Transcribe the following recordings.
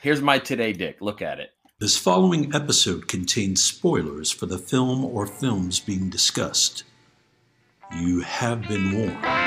Here's my today dick. Look at it. This following episode contains spoilers for the film or films being discussed. You have been warned.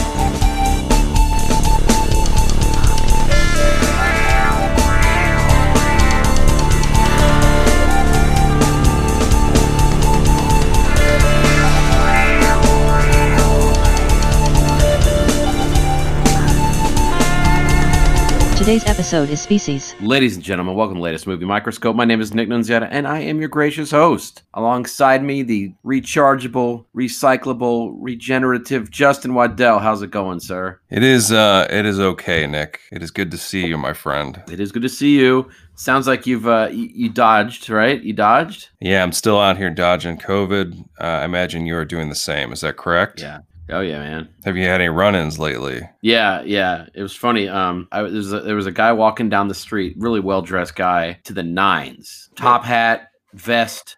Today's episode is Species. Ladies and gentlemen, welcome to the latest movie microscope. My name is Nick Nunziata, and I am your gracious host. Alongside me, the rechargeable, recyclable, regenerative Justin Waddell. How's it going, sir? It is uh it is okay, Nick. It is good to see you, my friend. It is good to see you. Sounds like you've uh, you, you dodged, right? You dodged. Yeah, I'm still out here dodging COVID. Uh, I imagine you are doing the same. Is that correct? Yeah. Oh yeah, man. Have you had any run-ins lately? Yeah, yeah. It was funny. Um, I there was a, there was a guy walking down the street, really well dressed guy, to the nines, top hat, vest,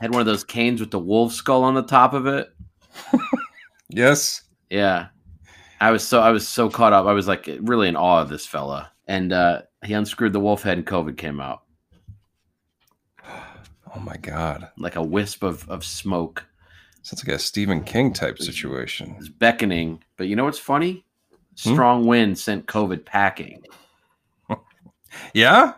had one of those canes with the wolf skull on the top of it. Yes. Yeah, I was so I was so caught up. I was like really in awe of this fella, and uh, he unscrewed the wolf head, and COVID came out Oh my god. like a wisp of of smoke. Sounds like a Stephen King type situation. It's beckoning, but you know what's funny? Hmm? Strong wind sent COVID packing. Yeah?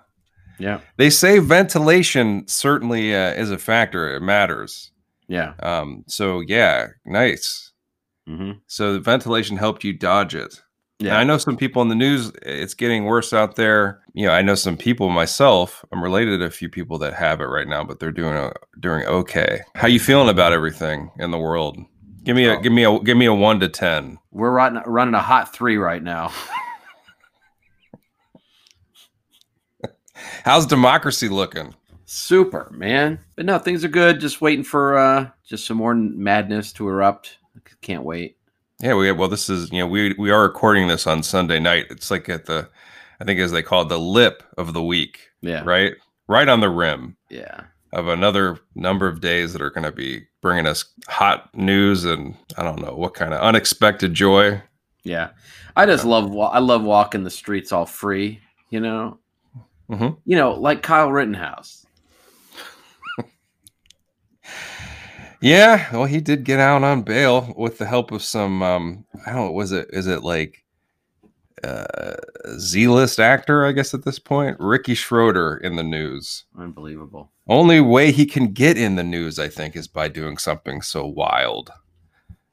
Yeah, They say ventilation certainly uh, is a factor. It matters. yeah. Um so yeah, nice. hmm So the ventilation helped you dodge it. Yeah. And I know some people in the news, it's getting worse out there. You know, I know some people myself. I'm related to a few people that have it right now, but they're doing a, doing okay. How you feeling about everything in the world? Give me a Oh. give me a give me a one to ten. We're running, running a hot three right now. How's democracy looking? Super, man. But no, things are good. Just waiting for uh just some more madness to erupt. Can't wait. Yeah, we well, this is you know we we are recording this on Sunday night. It's like at the, I think as they call it, the lip of the week, Yeah. right? Right on the rim. Yeah. of another number of days that are going to be bringing us hot news and I don't know what kind of unexpected joy. Yeah. I just love I love walking the streets all free, you know. Mhm. You know, like Kyle Rittenhouse. Yeah, well, he did get out on bail with the help of some. Um, I don't know. Was it? Is it like uh, Z-list actor? I guess at this point, Ricky Schroder in the news. Unbelievable. Only way he can get in the news, I think, is by doing something so wild.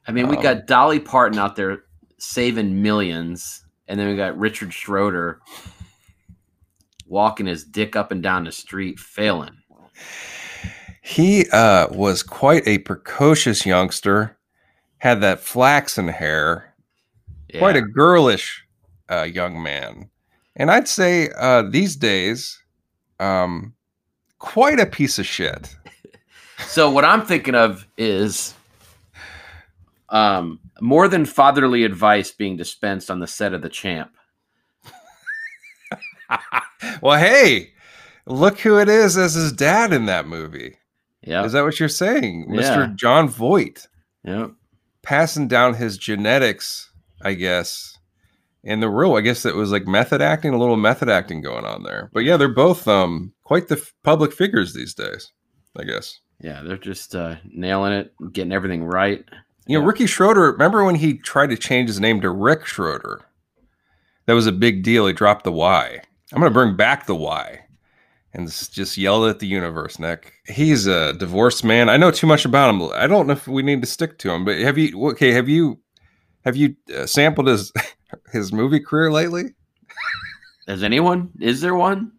I mean, we Um, got Dolly Parton out there saving millions, and then we got Richard Schroder walking his dick up and down the street, failing. He uh, was quite a precocious youngster. Had that flaxen hair. Yeah. quite a girlish uh, young man, and I'd say uh, these days, um, quite a piece of shit. So what I'm thinking of is um, more than fatherly advice being dispensed on the set of the champ. well, hey, look who it is as his dad in that movie. Yeah. Is that what you're saying, Yeah. Mr. Jon Voight, Yeah. passing down his genetics, I guess. In the real, I guess it was like method acting, a little method acting going on there. But yeah, they're both um quite the f- public figures these days, I guess. Yeah, they're just uh, nailing it, getting everything right. You know, Ricky Schroder, remember when he tried to change his name to Rick Schroder? That was a big deal. He dropped the Y. I'm going to bring back the Y and just yell at the universe, Nick. He's a divorced man. I know too much about him. I don't know if we need to stick to him, but have you, okay, have you, have you uh, sampled his, his movie career lately? Has anyone? Is there one?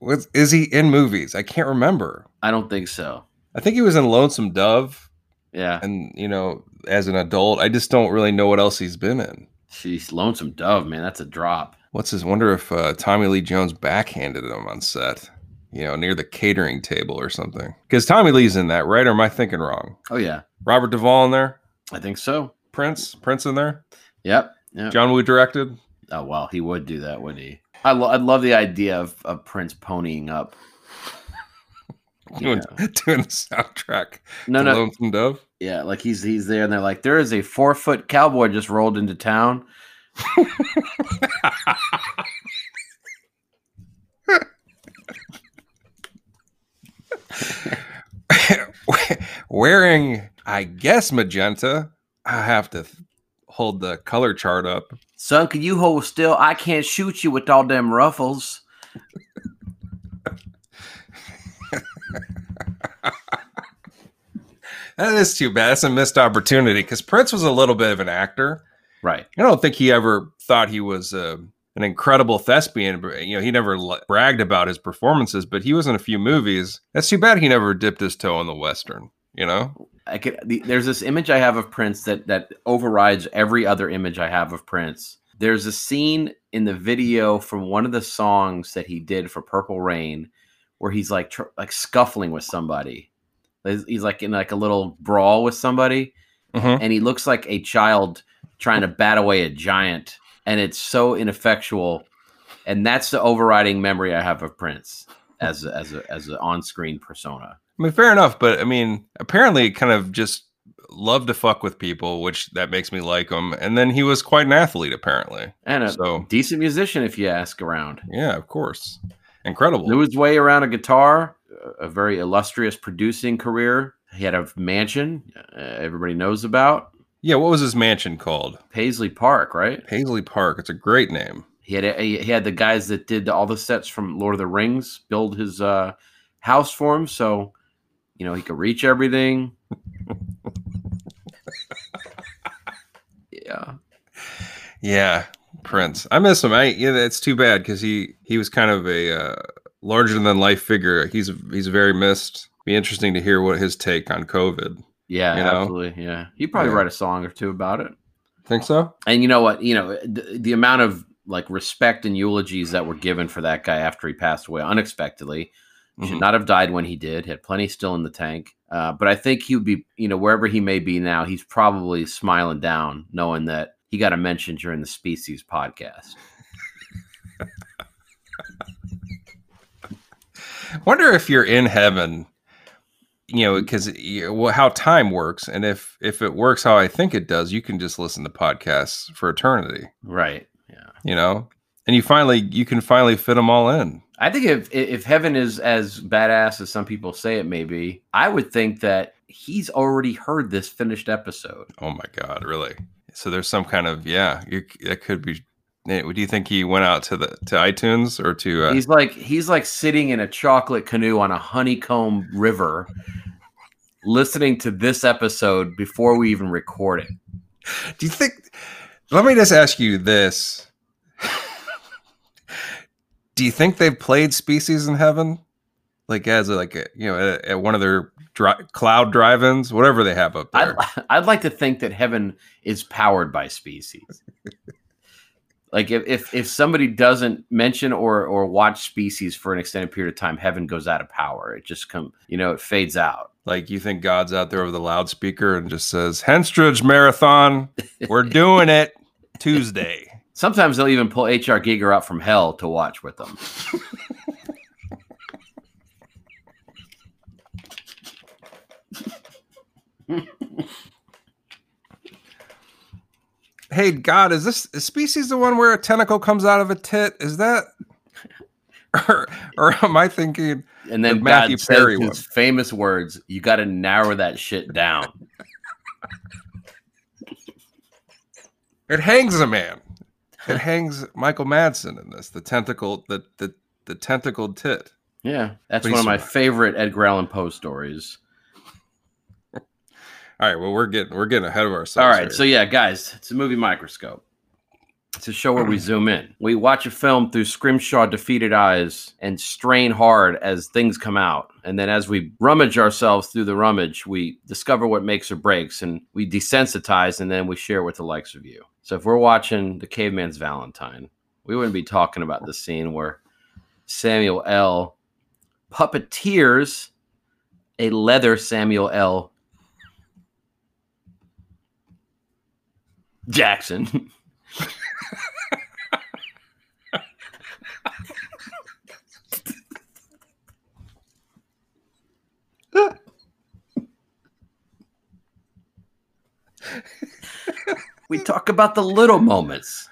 Was, is he in movies? I can't remember. I don't think so. I think he was in Lonesome Dove, Yeah, and you know, as an adult, I just don't really know what else he's been in. she's lonesome dove, man. That's a drop. What's his? Wonder if uh, Tommy Lee Jones backhanded him on set, you know, near the catering table or something. Because Tommy Lee's in that, right? Or am I thinking wrong? Oh yeah, Robert Duvall in there, I think so. Prince, Prince in there, Yep. Yep. John Woo directed. Oh well, he would do that, wouldn't he? I lo- I'd love the idea of, of Prince ponying up. Doing, doing the soundtrack. No, no, Lonesome Dove. yeah, like he's he's there, and they're like, there is a four foot cowboy just rolled into town. Wearing, I guess, magenta. I have to th- hold the color chart up. Son, can you hold still? I can't shoot you with all them ruffles. That is too bad. That's a missed opportunity because Prince was a little bit of an actor. Right. I don't think he ever thought he was uh, an incredible thespian. You know, he never l- bragged about his performances, but he was in a few movies. That's too bad he never dipped his toe in the western. You know, I could. The, there's this image I have of Prince that that overrides every other image I have of Prince. There's a scene in the video from one of the songs that he did for Purple Rain, where he's like tr- like scuffling with somebody. He's, like in like a little brawl with somebody, Mhm. and he looks like a child trying to bat away a giant, and it's so ineffectual. And that's the overriding memory I have of Prince as a, as a, as an on-screen persona. I mean, fair enough, but I mean, apparently, kind of just loved to fuck with people, which that makes me like him. And then he was quite an athlete, apparently. and a So- decent musician if you ask around. Yeah, of course, incredible. Knew his way around a guitar, a very illustrious producing career. He had a mansion uh, everybody knows about, yeah, what was his mansion called? Paisley Park, right? Paisley Park. It's a great name. He had he had the guys that did all the sets from Lord of the Rings build his uh, house for him, so you know he could reach everything. yeah, Yeah, Prince. I miss him. I yeah, it's too bad because he he was kind of a uh, larger than life figure. He's he's very missed. Be interesting to hear what his take on COVID. Yeah, You know? absolutely. Yeah, he'd probably Yeah. write a song or two about it. Think so? and you know what you know the, the amount of like respect and eulogies that were given for that guy after he passed away unexpectedly should Mhm. not have died when he did had plenty still in the tank uh, but i think he would be you know wherever he may be now he's probably smiling down knowing that he got a mention during the species podcast Wonder if you're in heaven. You know, because well, how time works, and if if it works how I think it does, you can just listen to podcasts for eternity. right yeah You know, and you finally you can finally fit them all in. i think if if heaven is as badass as some people say it may be i would think that he's already heard this finished episode Oh my God, really? So there's some kind of yeah. You, that could be. Do you think he went out to the to iTunes or to? Uh, He's like he's like sitting in a chocolate canoe on a honeycomb river, listening to this episode before we even record it. do you think? Let me just ask you this: Do you think they've played Species in Heaven, like as a, like a, you know at, at one of their dri- cloud drive-ins, whatever they have up I'd, there? I'd like to think that heaven is powered by species. like if, if if somebody doesn't mention or or watch species for an extended period of time, heaven goes out of power. It just come you know it fades out. Like you think God's out there over the loudspeaker and just says, "Henstridge Marathon, we're doing it Tuesday." Sometimes they'll even pull HR Giger out from hell to watch with them. hey god is this is species the one where a tentacle comes out of a tit? Is that or, or am i thinking And then The Matthew God says Perry his famous words, you got to narrow that shit down. it hangs a man. It hangs michael madsen in this the tentacle the the, the tentacled tit. Yeah, that's Please one of my favorite Edgar Allan Poe stories. All right well we're getting we're getting ahead of ourselves All right, here. so yeah, guys, it's a movie microscope. It's a show where we zoom in. We watch a film through scrimshaw defeated eyes and strain hard as things come out. And then as we rummage ourselves through the rummage, we discover what makes or breaks and we desensitize and then we share with the likes of you. So if we're watching The Caveman's Valentine, we wouldn't be talking about the scene where Samuel L. puppeteers a leather Samuel L. Jackson. we talk about the little moments,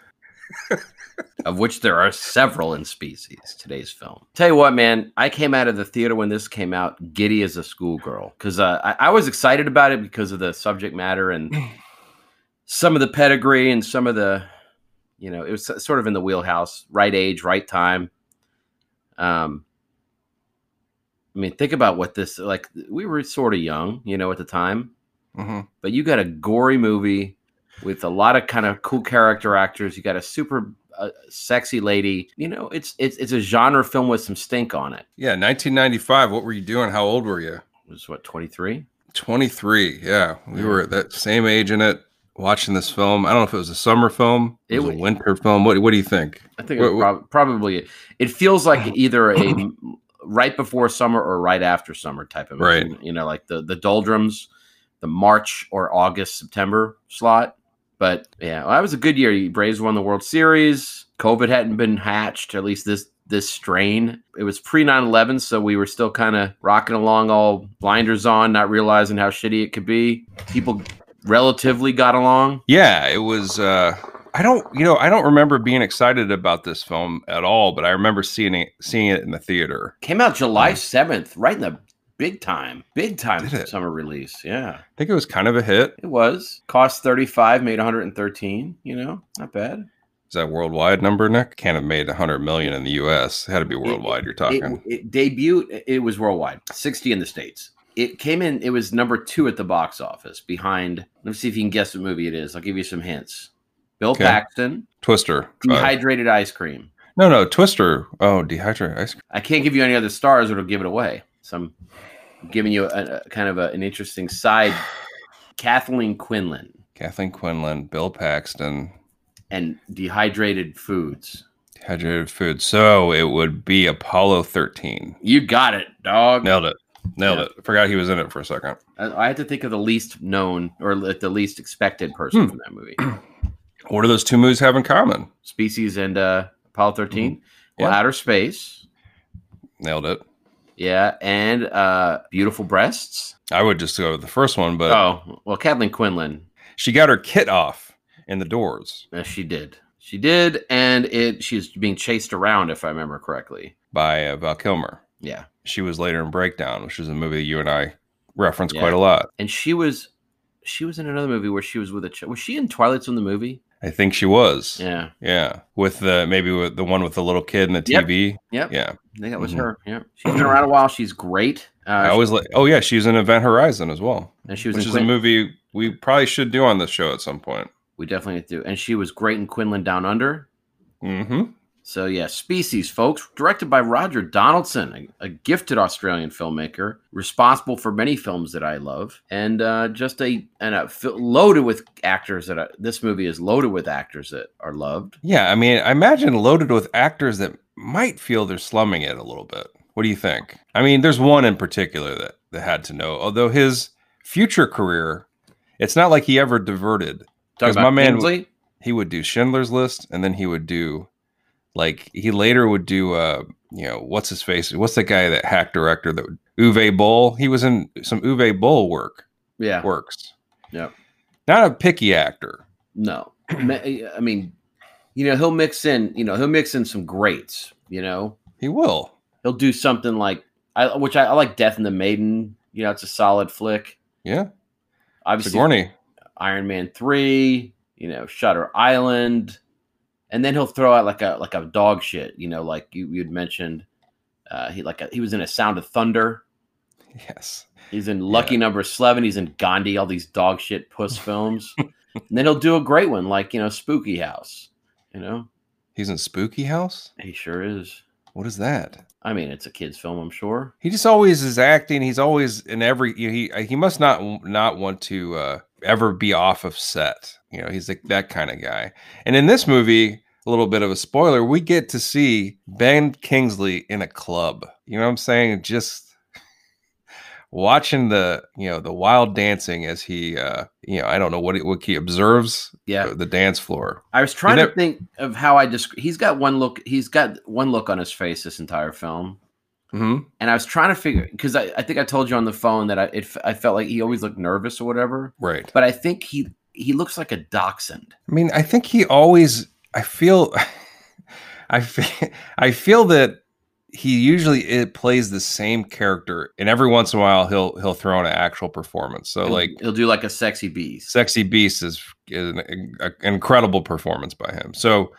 of which there are several in Species, today's film. Tell you what, man, I came out of the theater when this came out giddy as a schoolgirl because uh, I, I was excited about it because of the subject matter and some of the pedigree and some of the, you know, it was sort of in the wheelhouse, right age, right time. Um, I mean, think about what this like. We were sort of young, you know, at the time, hmm but you got a gory movie with a lot of kind of cool character actors. You got a super uh, sexy lady. You know, it's it's it's a genre film with some stink on it. Yeah, 1995. What were you doing? How old were you? It was what twenty three? 23. Yeah, we were at that same age in it, watching this film. I don't know if it was a summer film, it It was a winter film. What What do you think? I think it What- prob- probably it feels like either a right before summer or right after summer type of Right. You know, like the the doldrums, the March or August September slot. But yeah, well, that was a good year. Braves won the World Series. COVID hadn't been hatched, at least this this strain. It was pre 9-11, so we were still kind of rocking along all blinders on, not realizing how shitty it could be. People relatively got along. Yeah, it was. uh I don't, you know, I don't remember being excited about this film at all, but I remember seeing it, seeing it in the theater. Came out July 7th, right in the big time, big time summer release. Yeah, I think it was kind of a hit. it was. Cost 35, made 113, you know, not bad. Is that a worldwide number, Nick? Can't have made 100 million in the U.S. It had to be worldwide. You're It, talking. it debuted, it was worldwide, 60 in the States. It came in, it was number two at the box office behind, Let me see if you can guess what movie it is. I'll give you some hints. Bill Okay. Paxton, Twister. Uh, Dehydrated Ice Cream. no, no, Twister. Oh, dehydrated ice cream. I can't give you any other stars, or it'll give it away. So I'm giving you a, a kind of a, an interesting side. Kathleen Quinlan Kathleen Quinlan, Bill Paxton, and Dehydrated Foods. dehydrated food. So it would be Apollo 13. You got it, dog. Nailed it. Nailed Yeah. it. Forgot he was in it for a second. I, I had to think of the least known or like the least expected person Hmm. from that movie. What do those two movies have in common? Species and uh, Apollo 13. Mm-hmm. Yeah. outer space. Nailed it. Yeah, and uh, beautiful breasts. I would just go with the first one, but oh, well, Kathleen Quinlan. she got her kit off in the doors Uh, she did. She did, and it she's being chased around, if I remember correctly. by uh, Val Kilmer. Yeah, She was later in Breakdown, which is a movie you and I reference Yeah. quite a lot. and she was she was in another movie where she was with a ch- was she in Twilight Zone the movie? I think she was. Yeah, Yeah. With the maybe with the one with the little kid in the Yep. TV. yep. Yeah. I think that was Mhm. her. Yeah, she's been around a while. She's great. Uh, I always like oh yeah, she was in Event Horizon as well. and she was Which in is a movie we probably should do on this show at some point. We definitely to. And she was great in Quinlan Down Under. Mm-hmm. So yeah, Species, folks, directed by Roger Donaldson, a, a gifted Australian filmmaker, responsible for many films that I love, and uh, just a and a loaded with actors that I, this movie is loaded with actors that are loved. Yeah, I mean, I imagine loaded with actors that might feel they're slumming it a little bit. What do you think? I mean, there's one in particular that, that had to know, although his future career, it's not like he ever diverted. Talking 'Cause about my man-? He would do Schindler's List, and then he would do, like, he later would do, uh, you know, what's his face? What's the guy that hack director that Uwe Boll? He was in some Uwe Boll work, yeah, works. Yep. Not a picky actor. no, I mean, you know, he'll mix in, you know, he'll mix in some greats. You know, He will. he'll do something like, I, which I, I like, Death and the Maiden. You know, it's a solid flick. Yeah. Obviously, Sigourney. Iron Man three, you know, Shutter Island, and then he'll throw out like a like a dog shit, you know, like you you'd mentioned. Uh, he like a, he was in a Sound of Thunder. Yes. He's in Lucky Number Slevin. He's in Gandhi. All these dog shit puss films. and then he'll do a great one like you know Spooky House. You know, He's in Spooky House. he sure is. What is that? I mean, it's a kids' film, I'm sure. He just always is acting. He's always in every. He he must not not want to uh, ever be off of set. You know, he's like that kind of guy. And in this movie, a little bit of a spoiler, we get to see Ben Kingsley in a club. You know what I'm saying? Just watching the you know the wild dancing as he uh you know I don't know what he, what he observes Yeah. the, the dance floor. I was trying to think of how I just. He's got one look. He's got one look on his face this entire film, hmm and I was trying to figure because I, I think I told you on the phone that I it, I felt like he always looked nervous or whatever. Right. But I think he he looks like a dachshund. I mean, I think he always. I feel. I feel. I feel that he usually it plays the same character, and every once in a while he'll he'll throw in an actual performance. So He'll- like, he'll do like a sexy beast. "Sexy Beast" is, is an, an incredible performance by him. So,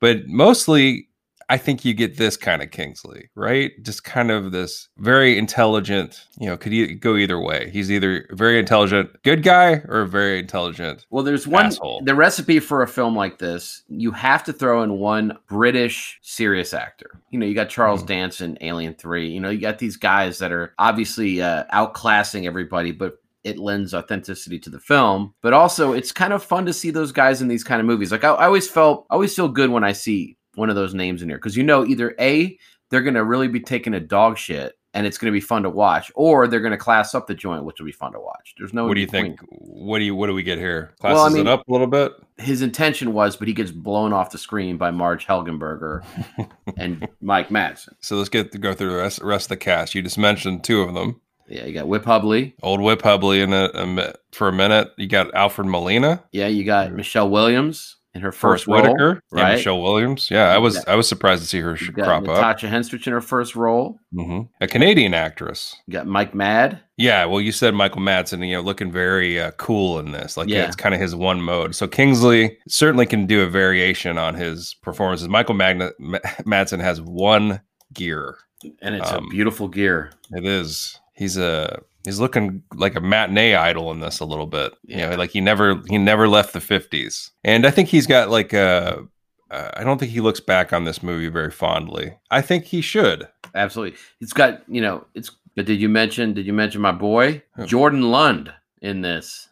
but mostly. I think you get this kind of Kingsley, right? Just kind of this very intelligent, you know, could e- go either way. He's either very intelligent good guy or very intelligent Well, there's one Asshole. the recipe for a film like this. You have to throw in one British serious actor. You know, you got Charles Mhm. Dance in Alien Three. You know, you got these guys that are obviously uh, outclassing everybody, but it lends authenticity to the film. But also, it's kind of fun to see those guys in these kind of movies. Like I, I always felt, I always feel good when I see one of those names in here because you know either a they're going to really be taking a dog shit. And it's going to be fun to watch, or they're going to class up the joint, which will be fun to watch. There's no. what do you in-between. think? What do you what do we get here? Well, Classes I mean- it up a little bit. his intention was, but he gets blown off the screen by Marg Helgenberger and Mike Madsen. So let's get to go through the rest, rest of the cast. You just mentioned two of them. Yeah, you got Whip Hubley. Old Whip Hubley in a, a for a minute. You got Alfred Molina, Yeah, you got Michelle Williams in her first role. Whitaker, yeah, right? Michelle Williams. Yeah, I was Yeah. I was surprised to see her You got crop up. Natasha Henstridge in her first role. hmm A Canadian actress. You got Mike Mad. Yeah, well, you said Michael Madsen, you know, looking very uh, cool in this. Like, yeah, Yeah. it's kind of his one mode. So Kingsley certainly can do a variation on his performances. Michael Magna- Ma- Madsen has one gear. And it's Um, a beautiful gear. It is. He's a he's looking like a matinee idol in this a little bit. You know, like he never he never left the fifties. And I think he's got like a. Uh, I don't think he looks back on this movie very fondly. I think he should. Absolutely. It's got, you know, it's but did you mention did you mention my boy? Jordan Lund in this.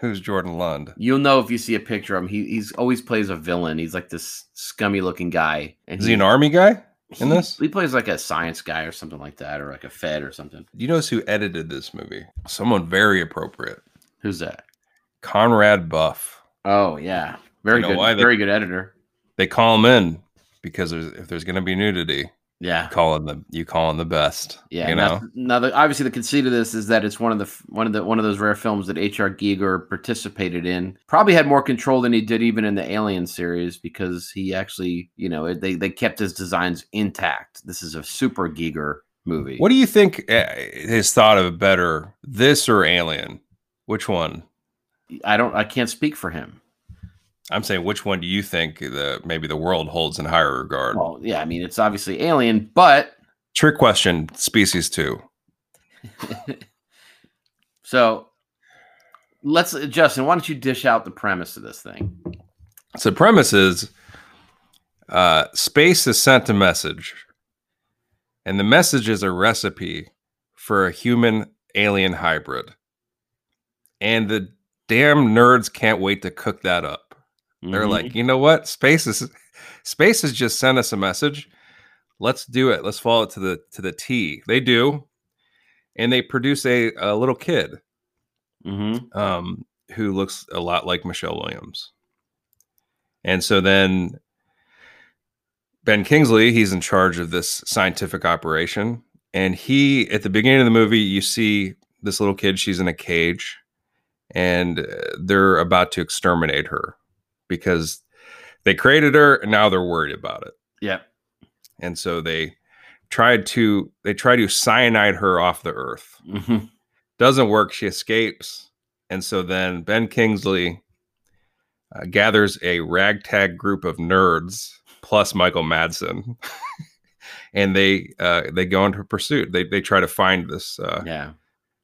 Who's Jordan Lund? You'll know if you see a picture of him. He he's always plays a villain. He's like this scummy looking guy. And Is he an army guy in this? He plays like a science guy or something like that, or like a Fed or something. Do you notice who edited this movie? Someone very appropriate. Who's that? Conrad Buff. Oh yeah, very good, they- very good editor. They call him in because there's, if there's going to be nudity, Yeah, call in the you call in the best. yeah. you now, know. now the, obviously the conceit of this is that it's one of the one of the one of those rare films that H.R. Giger participated in. Probably had more control than he did even in the Alien series because he actually, you know, they they kept his designs intact. This is a super Giger movie. What do you think uh, is thought of a better, this or Alien? Which one? I don't. I can't speak for him. I'm saying, which one do you think the maybe the world holds in higher regard? Well, yeah. I mean, it's obviously Alien, but Trick question. Species two. So let's Justin, why don't you dish out the premise of this thing? So the premise is uh, space has sent a message, and the message is a recipe for a human alien hybrid. And the damn nerds can't wait to cook that up. They're Mhm. like, you know what? Space is space has just sent us a message. Let's do it. Let's follow it to the to the T. They do, and they produce a, a little kid Mhm. um, who looks a lot like Michelle Williams. And so then Ben Kingsley, he's in charge of this scientific operation. And he, at the beginning of the movie, you see this little kid, she's in a cage, and uh, they're about to exterminate her because they created her and now they're worried about it. Yep. And so they tried to they try to cyanide her off the earth Mhm. doesn't work. She escapes. And so then Ben Kingsley uh, gathers a ragtag group of nerds plus Michael Madsen. and they uh, they go into pursuit. They they try to find this uh, Yeah.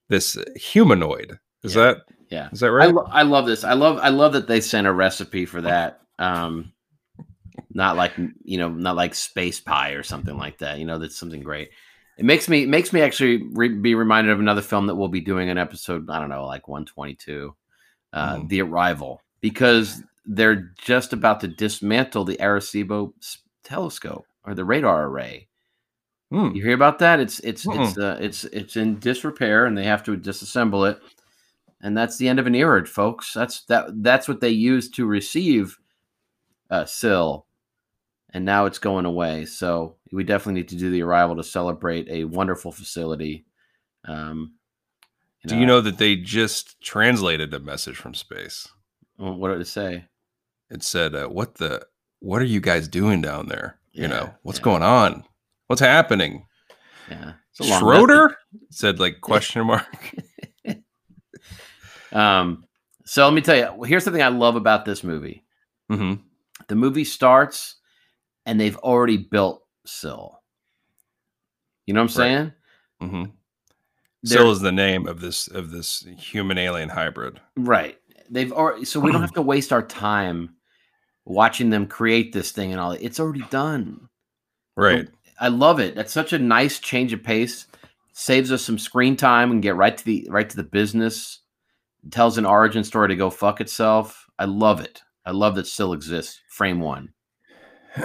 this humanoid. Is Yeah. that Yeah. is that I, right? lo- I love this. I love I love that they sent a recipe for that. Um not like you know, not like space pie or something like that. You know, that's something great. It makes me it makes me actually re- be reminded of another film that we'll be doing an episode. I don't know, like one twenty two, uh, Mhm. The Arrival, because they're just about to dismantle the Arecibo telescope or the radar array. Hmm. You hear about that? It's it's Mm-mm. it's uh, it's it's in disrepair, and they have to disassemble it, and that's the end of an era, folks. That's that that's what they used to receive uh, Sil, and now it's going away. So we definitely need to do the arrival to celebrate a wonderful facility. Um, Do you know that they just translated a message from space? what did it say? It said, uh, "What the? What are you guys doing down there? You know, what's yeah. going on? What's happening?" Yeah, it's a long Schroeder said, like question mark. Um, so let me tell you. Here's something I love about this movie. hmm the movie starts and they've already built Sil. You know what I'm Right. saying? hmm Sil is the name of this of this human alien hybrid. right. They've already so we don't have to waste our time watching them create this thing and all. It's already done. Right. I love it. That's such a nice change of pace. Saves us some screen time and get right to the right to the business. Tells an origin story to go fuck itself. I love it. I love that still exists. Frame one.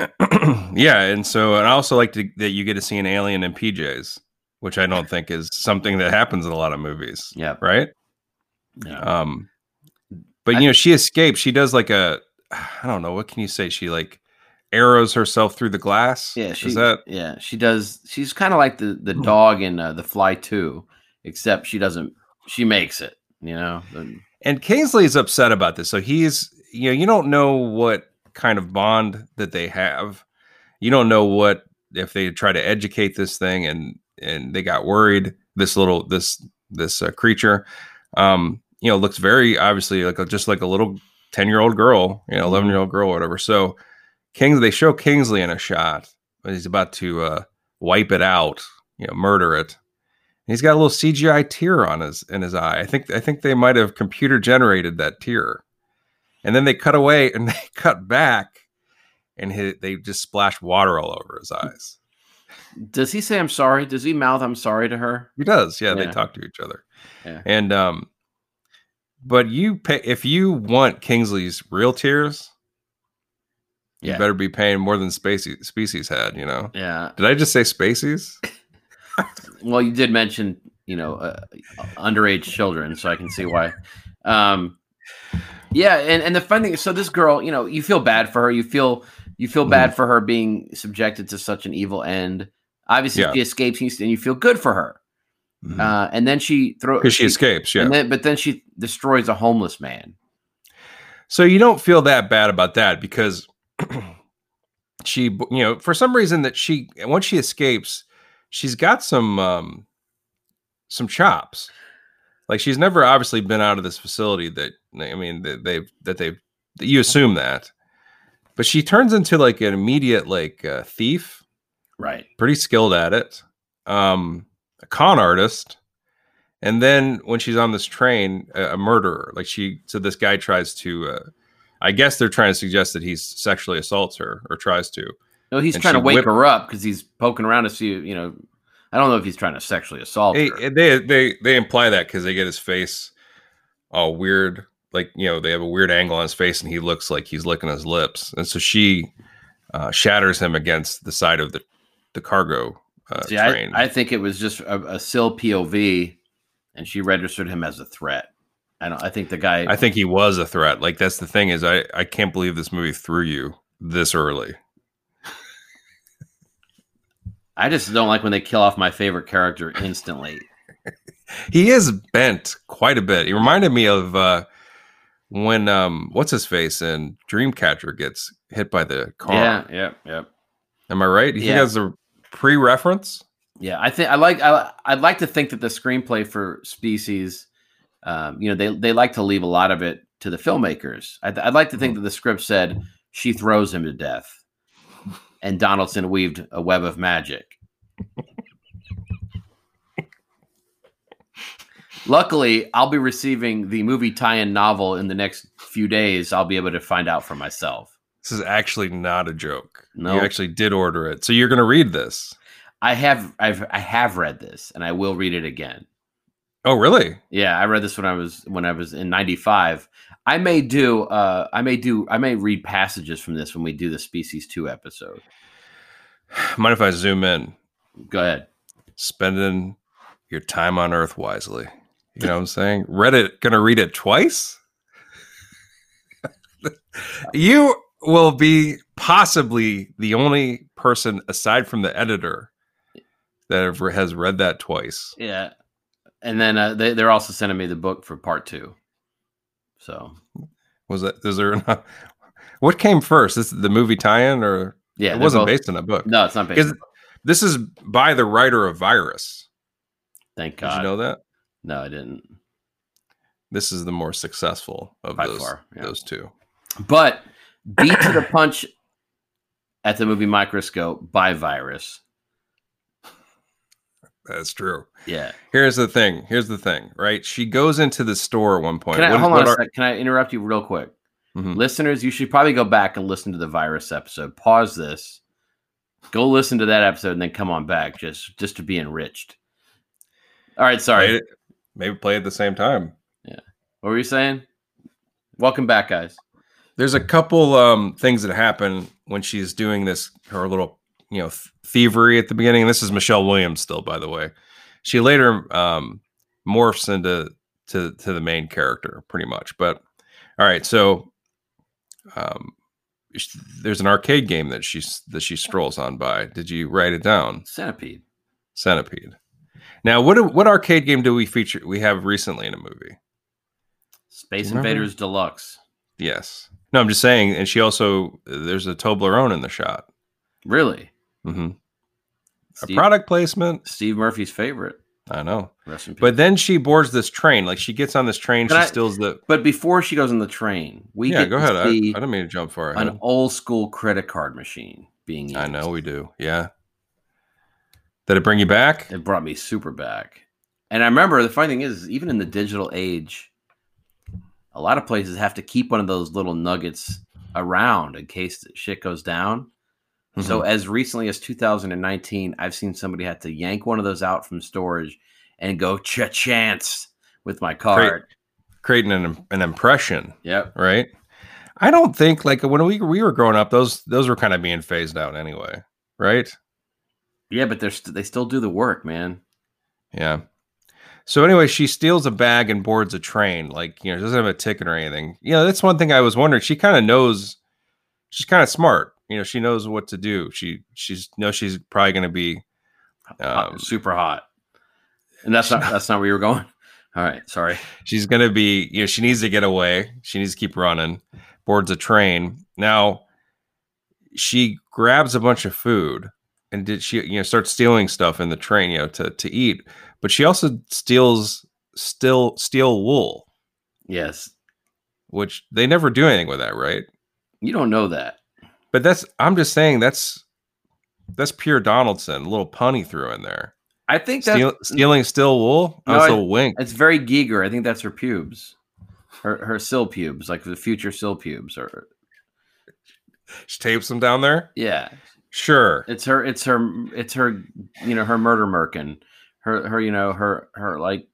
yeah, and so and I also like to, that you get to see an alien in PJs, which I don't think is something that happens in a lot of movies, Yeah. right? Yeah. Um, but I- you know, she escapes. She does like a, I don't know, what can you say? She like arrows herself through the glass. Yeah, she is that yeah, she does. She's kind of like the the Hmm. dog in uh, the Fly Two, except she doesn't. She makes it. You know. And Kingsley is upset about this. So he's, you know, you don't know what kind of bond that they have. You don't know what if they try to educate this thing and and they got worried. This little this this uh, creature, um, you know, looks very obviously like a, just like a little ten year old girl, you know, eleven year old girl, or whatever. So Kings, they show Kingsley in a shot, but he's about to uh, wipe it out, you know, murder it. He's got a little CGI tear on his in his eye. I think I think they might have computer generated that tear. And then they cut away and they cut back, and he, they just splash water all over his eyes. Does he say I'm sorry? Does he mouth I'm sorry to her? He does, yeah. They talk to each other, Yeah. and um, but you pay if you want Kingsley's real tears, yeah. you better be paying more than Spacey Species had. You know, Yeah. did I just say Spacies? Well, you did mention you know uh, underage children, so I can see why. Um, yeah, and and the fun thing is, so this girl, you know, you feel bad for her. You feel you feel bad for her being subjected to such an evil end. Obviously, Yeah. she escapes, and you feel good for her. Uh, and then she throws Because she escapes, yeah. And then, but then she destroys a homeless man. So you don't feel that bad about that because she, you know, for some reason that she once she escapes, she's got some um some chops. Like she's never obviously been out of this facility that I mean that they've that they've that you assume that, but she turns into like an immediate like uh, thief, Right. pretty skilled at it, um, a con artist, and then when she's on this train, a, a murderer. Like she, so this guy tries to, uh, I guess they're trying to suggest that he sexually assaults her or tries to. No, he's And trying to wake whip- her up because he's poking around to see, you know, I don't know if he's trying to sexually assault Hey, her. they they they imply that because they get his face all weird, like you know they have a weird angle on his face, and he looks like he's licking his lips, and so she uh, shatters him against the side of the the cargo uh, See, I, train. I think it was just a, a Sil POV, and she registered him as a threat. I don't. I think the guy. I think he was a threat. Like that's the thing is I I can't believe this movie threw you this early. I just don't like when they kill off my favorite character instantly. He is bent quite a bit. He reminded me of uh when um what's his face in Dreamcatcher gets hit by the car. Yeah, yeah, yeah, Am I right? You Yeah. think that's a pre-reference? yeah. I think I like. I, I'd like to think that the screenplay for Species, um, you know, they they like to leave a lot of it to the filmmakers. I'd, I'd like to think that the script said she throws him to death, and Donaldson weaved a web of magic. Luckily, I'll be receiving the movie tie-in novel in the next few days. I'll be able to find out for myself. This is actually not a joke. No. You actually did order it. So you're going to read this. I have I've I have read this and I will read it again. Oh, really? Yeah, I read this when I was when I was in '95. I may do uh I may do I may read passages from this when we do the Species Two episode. Mind if I zoom in? Go ahead. Spending your time on Earth wisely. You know what I'm saying? Read it, gonna read it twice? you will be possibly the only person aside from the editor that ever has read that twice. Yeah, and then uh, they they're also sending me the book for part two. So Was that is there not, what came first? This the movie tie-in or yeah, it wasn't both- based on a book? No, it's not based. This is by the writer of Virus. Thank Did God. you know that? No, I didn't. This is the more successful of By those far, yeah. those two. But beat to the punch at the movie Microscope by Virus. That's true. Yeah. Here's the thing. Here's the thing, right? She goes into the store at one point. Can I What- hold on a are- Can I interrupt you real quick? Mhm. Listeners, you should probably go back and listen to the virus episode. Pause this. Go listen to that episode and then come on back just just to be enriched. All right, sorry. maybe play at the same time. Yeah. What were you saying? Welcome back, guys. There's a couple um, things that happen when she's doing this her little you know th- thievery at the beginning. This is Michelle Williams still, by the way. She later um, morphs into to to the main character pretty much. But all right, so um, there's an arcade game that she's that she strolls on by. Did you write it down? Centipede. Centipede. Now, what do- what arcade game do we feature? We have recently in a movie. Space Invaders Deluxe. Yes. No, I'm just saying. And she also there's a Toblerone in the shot. Really? Hmm A product placement. Steve Murphy's favorite. I know. Rest in peace. But then she boards this train. Like she gets on this train. Can she I- steals the. But before she goes on the train, we yeah, get go to ahead. I, I didn't mean to jump far an old school credit card machine being used. I know we do. Yeah. Did it bring you back? It brought me super back. And I remember the funny thing is, even in the digital age, a lot of places have to keep one of those little nuggets around in case shit goes down. So Mm-hmm. as recently as 2019, I've seen somebody had to yank one of those out from storage and go cha-chance with my card. creating an an impression, Yep. right? I don't think like when we we were growing up, those those were kind of being phased out anyway, right? Yeah, but they're st- they still do the work, man. Yeah. So anyway, she steals a bag and boards a train. Like you know, doesn't have a ticket or anything. You know, that's one thing I was wondering. She kind of knows. She's kind of smart. You know, she knows what to do. She she's knows she's probably going to be. Um, super hot. And that's not that's not where you were going. All right, sorry. she's going to be. You know, she needs to get away. She needs to keep running. Boards a train. Now, she grabs a bunch of food and did she you know start stealing stuff in the train you know to to eat. But she also steals still steel wool. Yes, which they never do anything with that, right? you don't know that. But that's I'm just saying that's that's pure Donaldson, a little punny threw in there. I think that's Steal, stealing still wool. No, I- wink. It's very Giger. I think that's her pubes, her her Sil pubes, like the future Sil pubes. Or She tapes them down there. yeah, Sure. it's her. It's her. It's her. You know, her murder merkin. Her. Her. You know, her. Her like.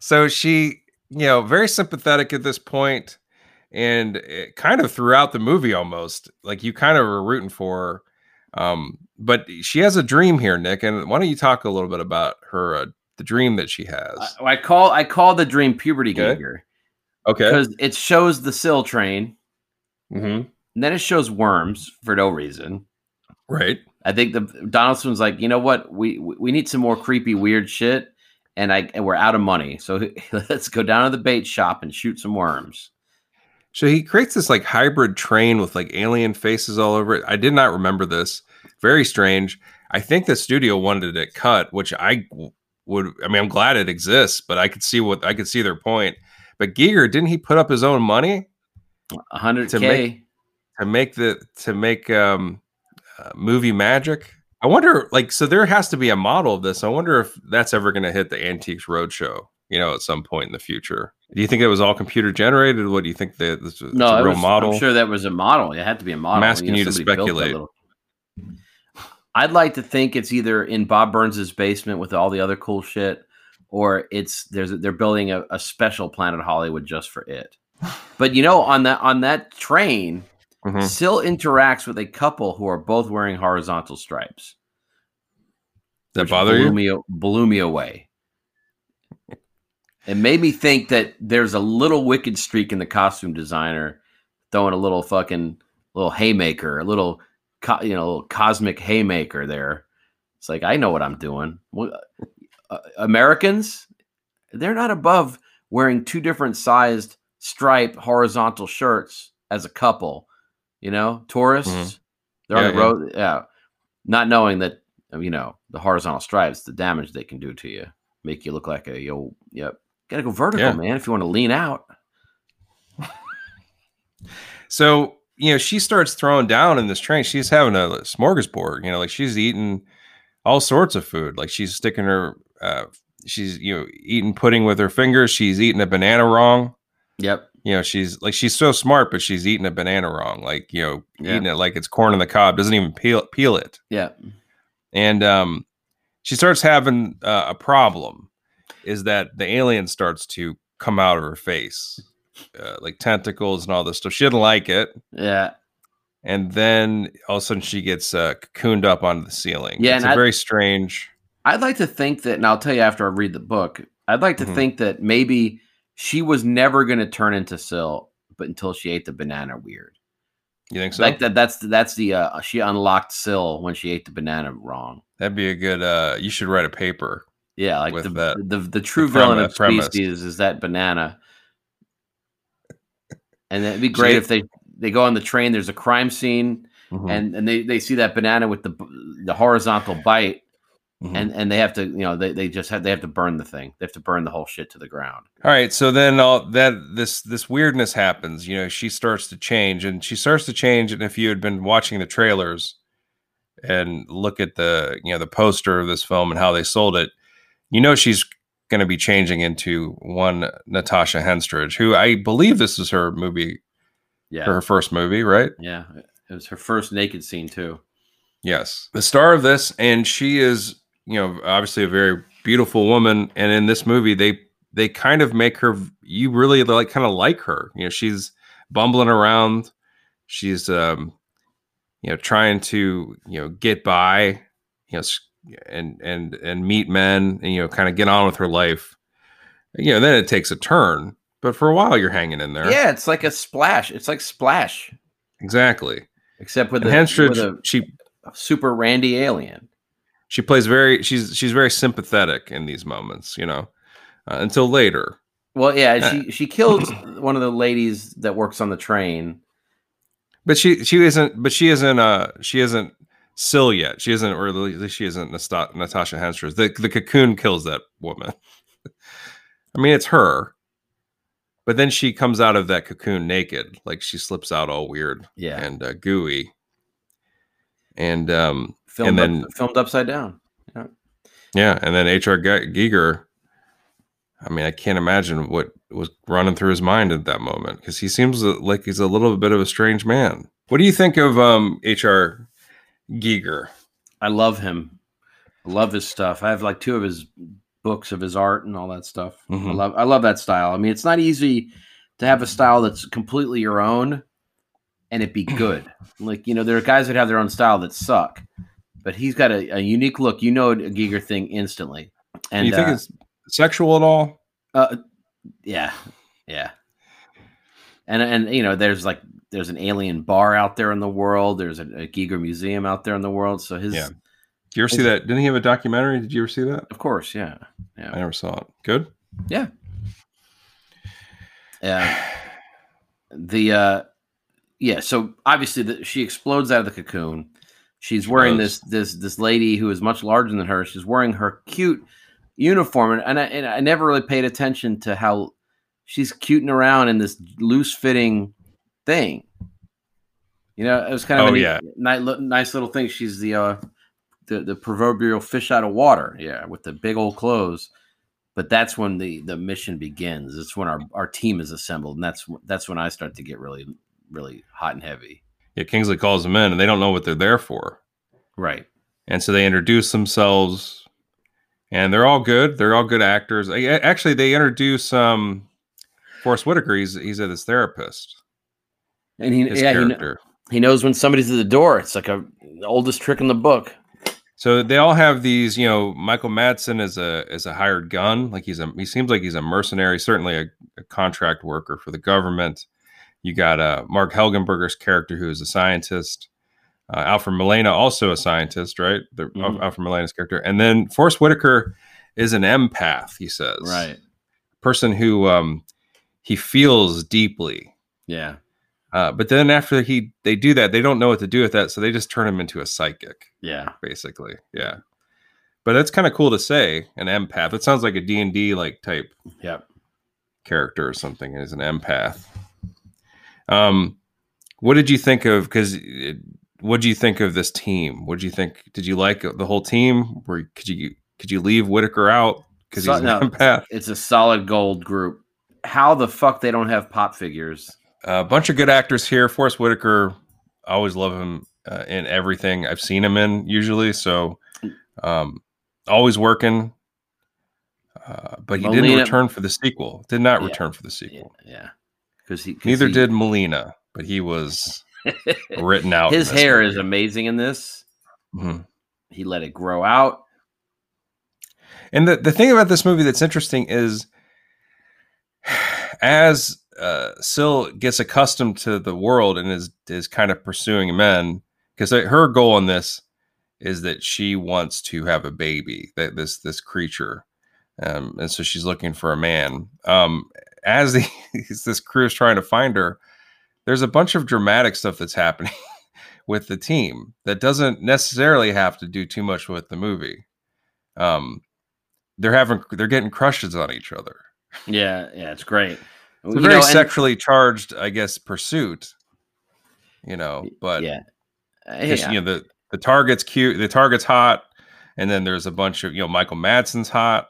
So she, you know, very sympathetic at this point, and it kind of throughout the movie almost like you kind of were rooting for her. Um, but she has a dream here, Nick, and why don't you talk a little bit about her uh, the dream that she has? I, I call. I call the dream puberty Okay. Giger Okay. because it shows the Sil train, Mm-hmm. and then it shows worms for no reason. Right. I think the Donaldson's like, you know what, we we we need some more creepy, weird shit, and I and we're out of money, so let's go down to the bait shop and shoot some worms. So he creates this like hybrid train with like alien faces all over it. I did not remember this. Very strange. I think the studio wanted it cut, which I would. I mean, I'm glad it exists, but I could see what I could see their point. But Giger didn't he put up his own money A hundred To k. make- to make the to make um uh, movie magic? I wonder, like, so there has to be a model of this. I wonder if that's ever going to hit the Antiques Roadshow, you know, at some point in the future. Do you think it was all computer generated? What do you think that this was No, a real was, model? I'm sure that was a model. It had to be a model. I'm asking you to somebody built that speculate. little- I'd like to think it's either in Bob Burns's basement with all the other cool shit, or it's there's they're building a, a special Planet Hollywood just for it. But you know, on that on that train, Mhm. Sil interacts with a couple who are both wearing horizontal stripes. That bother blew you? Me, blew me away. It made me think that there's a little wicked streak in the costume designer throwing a little fucking little haymaker, a little co- you know, little cosmic haymaker there. It's like I know what I'm doing. What- uh, Americans, they're not above wearing two different sized stripe horizontal shirts as a couple. You know, tourists, Mhm. they're Yeah, on the yeah. road, yeah, not knowing that you know the horizontal stripes, the damage they can do to you, make you look like a yo. Yep, gotta go vertical, Yeah. man, if you want to lean out. So, you know, she starts throwing down in this train. She's having a smorgasbord, you know, like she's eating all sorts of food. Like she's sticking her, uh, she's, you know, eating pudding with her fingers. She's eating a banana wrong. Yep, You know, she's like, she's so smart, but she's eating a banana wrong. Like, you know, Yeah. eating it like it's corn on the cob, doesn't even peel, peel it. yeah, And um, she starts having uh, a problem is that the alien starts to come out of her face, uh, like tentacles and all this stuff. She didn't like it. yeah. and then all of a sudden she gets uh, cocooned up onto the ceiling. Yeah, it's and very strange. I'd like to think that, and I'll tell you after I read the book. I'd like to Mhm. think that maybe she was never going to turn into Sil, but until she ate the banana weird. You think so? Like that. That's that's the uh, she unlocked Sil when she ate the banana wrong. That'd be a good. Uh, you should write a paper. Yeah, like the, that- the the true the villain of premise. species is that banana. And it'd be great if they they go on the train. There's a crime scene, Mhm. and and they they see that banana with the the horizontal bite, Mhm. and and they have to you know they they just have they have to burn the thing. They have to burn the whole shit to the ground. all right, so then all that this this weirdness happens. You know, she starts to change, and she starts to change. And if you had been watching the trailers and look at the you know the poster of this film and how they sold it, you know she's going to be changing into one Natasha Henstridge, who I believe this is her movie, Yeah, her first movie, right? yeah. It was her first naked scene too. Yes. The star of this, and she is, you know, obviously a very beautiful woman. And in this movie, they they kind of make her you really like kind of like her. You know, she's bumbling around. She's um, you know, trying to, you know, get by, you know, and and and meet men and you know, kind of get on with her life. You know, then it takes a turn. But for a while you're hanging in there. Yeah, it's like a splash. It's like splash, Exactly. except with And a, Henstridge, with a she super randy alien. she plays very she's she's very sympathetic in these moments you know uh, until later Well, yeah, Uh, she she kills one of the ladies that works on the train. but she she isn't but she isn't uh she isn't Sil yet she isn't or at least she isn't Natasha Henstridge the, the cocoon kills that woman I mean it's her but then she comes out of that cocoon naked like she slips out all weird Yeah, and uh, gooey and um filmed and up, filmed upside down. Yeah, and then HR Ge- Giger. I mean, I can't imagine what was running through his mind at that moment because he seems like he's a little bit of a strange man. What do you think of um, HR Giger? I love him. I love his stuff. I have like two of his books of his art and all that stuff. I Mhm. love I love that style. I mean, it's not easy to have a style that's completely your own and it be good. like, you know, there are guys that have their own style that suck. But he's got a, a unique look. You know a Giger thing instantly. And you think uh, it's sexual at all? Uh, yeah, yeah. And and you know, there's like there's an alien bar out there in the world. There's a, a Giger museum out there in the world. So his, Yeah. Did you ever see that? Didn't he have a documentary? Did you ever see that? of course, yeah, Yeah. I never saw it. Good. yeah. Yeah. the uh, yeah. So obviously, the, she explodes out of the cocoon. She's She wearing this this this lady who is much larger than her. She's wearing her cute uniform, and, and, I, and I never really paid attention to how she's cuting around in this loose fitting thing. You know, it was kind of Oh, neat- yeah. nice, nice little thing. She's the uh, the the proverbial fish out of water. Yeah, with the big old clothes. but that's when the the mission begins. It's when our our team is assembled, and that's that's when I start to get really really hot and heavy. Yeah, Kingsley calls them in, and they don't know what they're there for. Right. And so they introduce themselves, and they're all good. They're all good actors. Actually, they introduce um, Forest Whitaker. He's he's a this therapist. And he His yeah he, character. he knows when somebody's at the door. It's like a the oldest trick in the book. So they all have these, you know, Michael Madsen is a is a hired gun. Like he's a he seems like he's a mercenary, certainly a, a contract worker for the government. You got uh, Marg Helgenberger's character, who is a scientist. Uh, Alfred Molina, also a scientist, right? The, Mhm. Alfred Molina's character, and then Forest Whitaker is an empath. He says, right, person who um, he feels deeply. Yeah. Uh, but then after he they do that, they don't know what to do with that, so they just turn him into a psychic Yeah. basically. Yeah. But that's kind of cool to say, an empath. It sounds like a D&D like type Yep. character or something is an empath. Um what did you think of cuz what did you think of this team? What did you think? Did you like the whole team? Or could you could you leave Whitaker out cuz So- he's an no. empath? It's a solid gold group. How the fuck they don't have pop figures? A bunch of good actors here. Forest Whitaker, I always love him uh, in everything I've seen him in, usually. So, um, always working. Uh, but he didn't return for the sequel. Did not Yeah. return for the Yeah. sequel. yeah. Because he 'cause Neither he- did Molina, but he was written out. His hair movie. is amazing in this. Mhm. He let it grow out. And the, the thing about this movie that's interesting is as uh, Sil gets accustomed to the world and is is kind of pursuing men, because her goal in this is that she wants to have a baby, that this this creature, um, and so she's looking for a man. Um, as the, this crew is trying to find her, there's a bunch of dramatic stuff that's happening with the team that doesn't necessarily have to do too much with the movie. Um, they're having they're getting crushes on each other. Yeah, yeah, it's great. It's a You very know, and- sexually charged, I guess, pursuit. You know, but yeah, just, Hey, you know the the target's cute, the target's hot, and then there's a bunch of you know Michael Madsen's hot,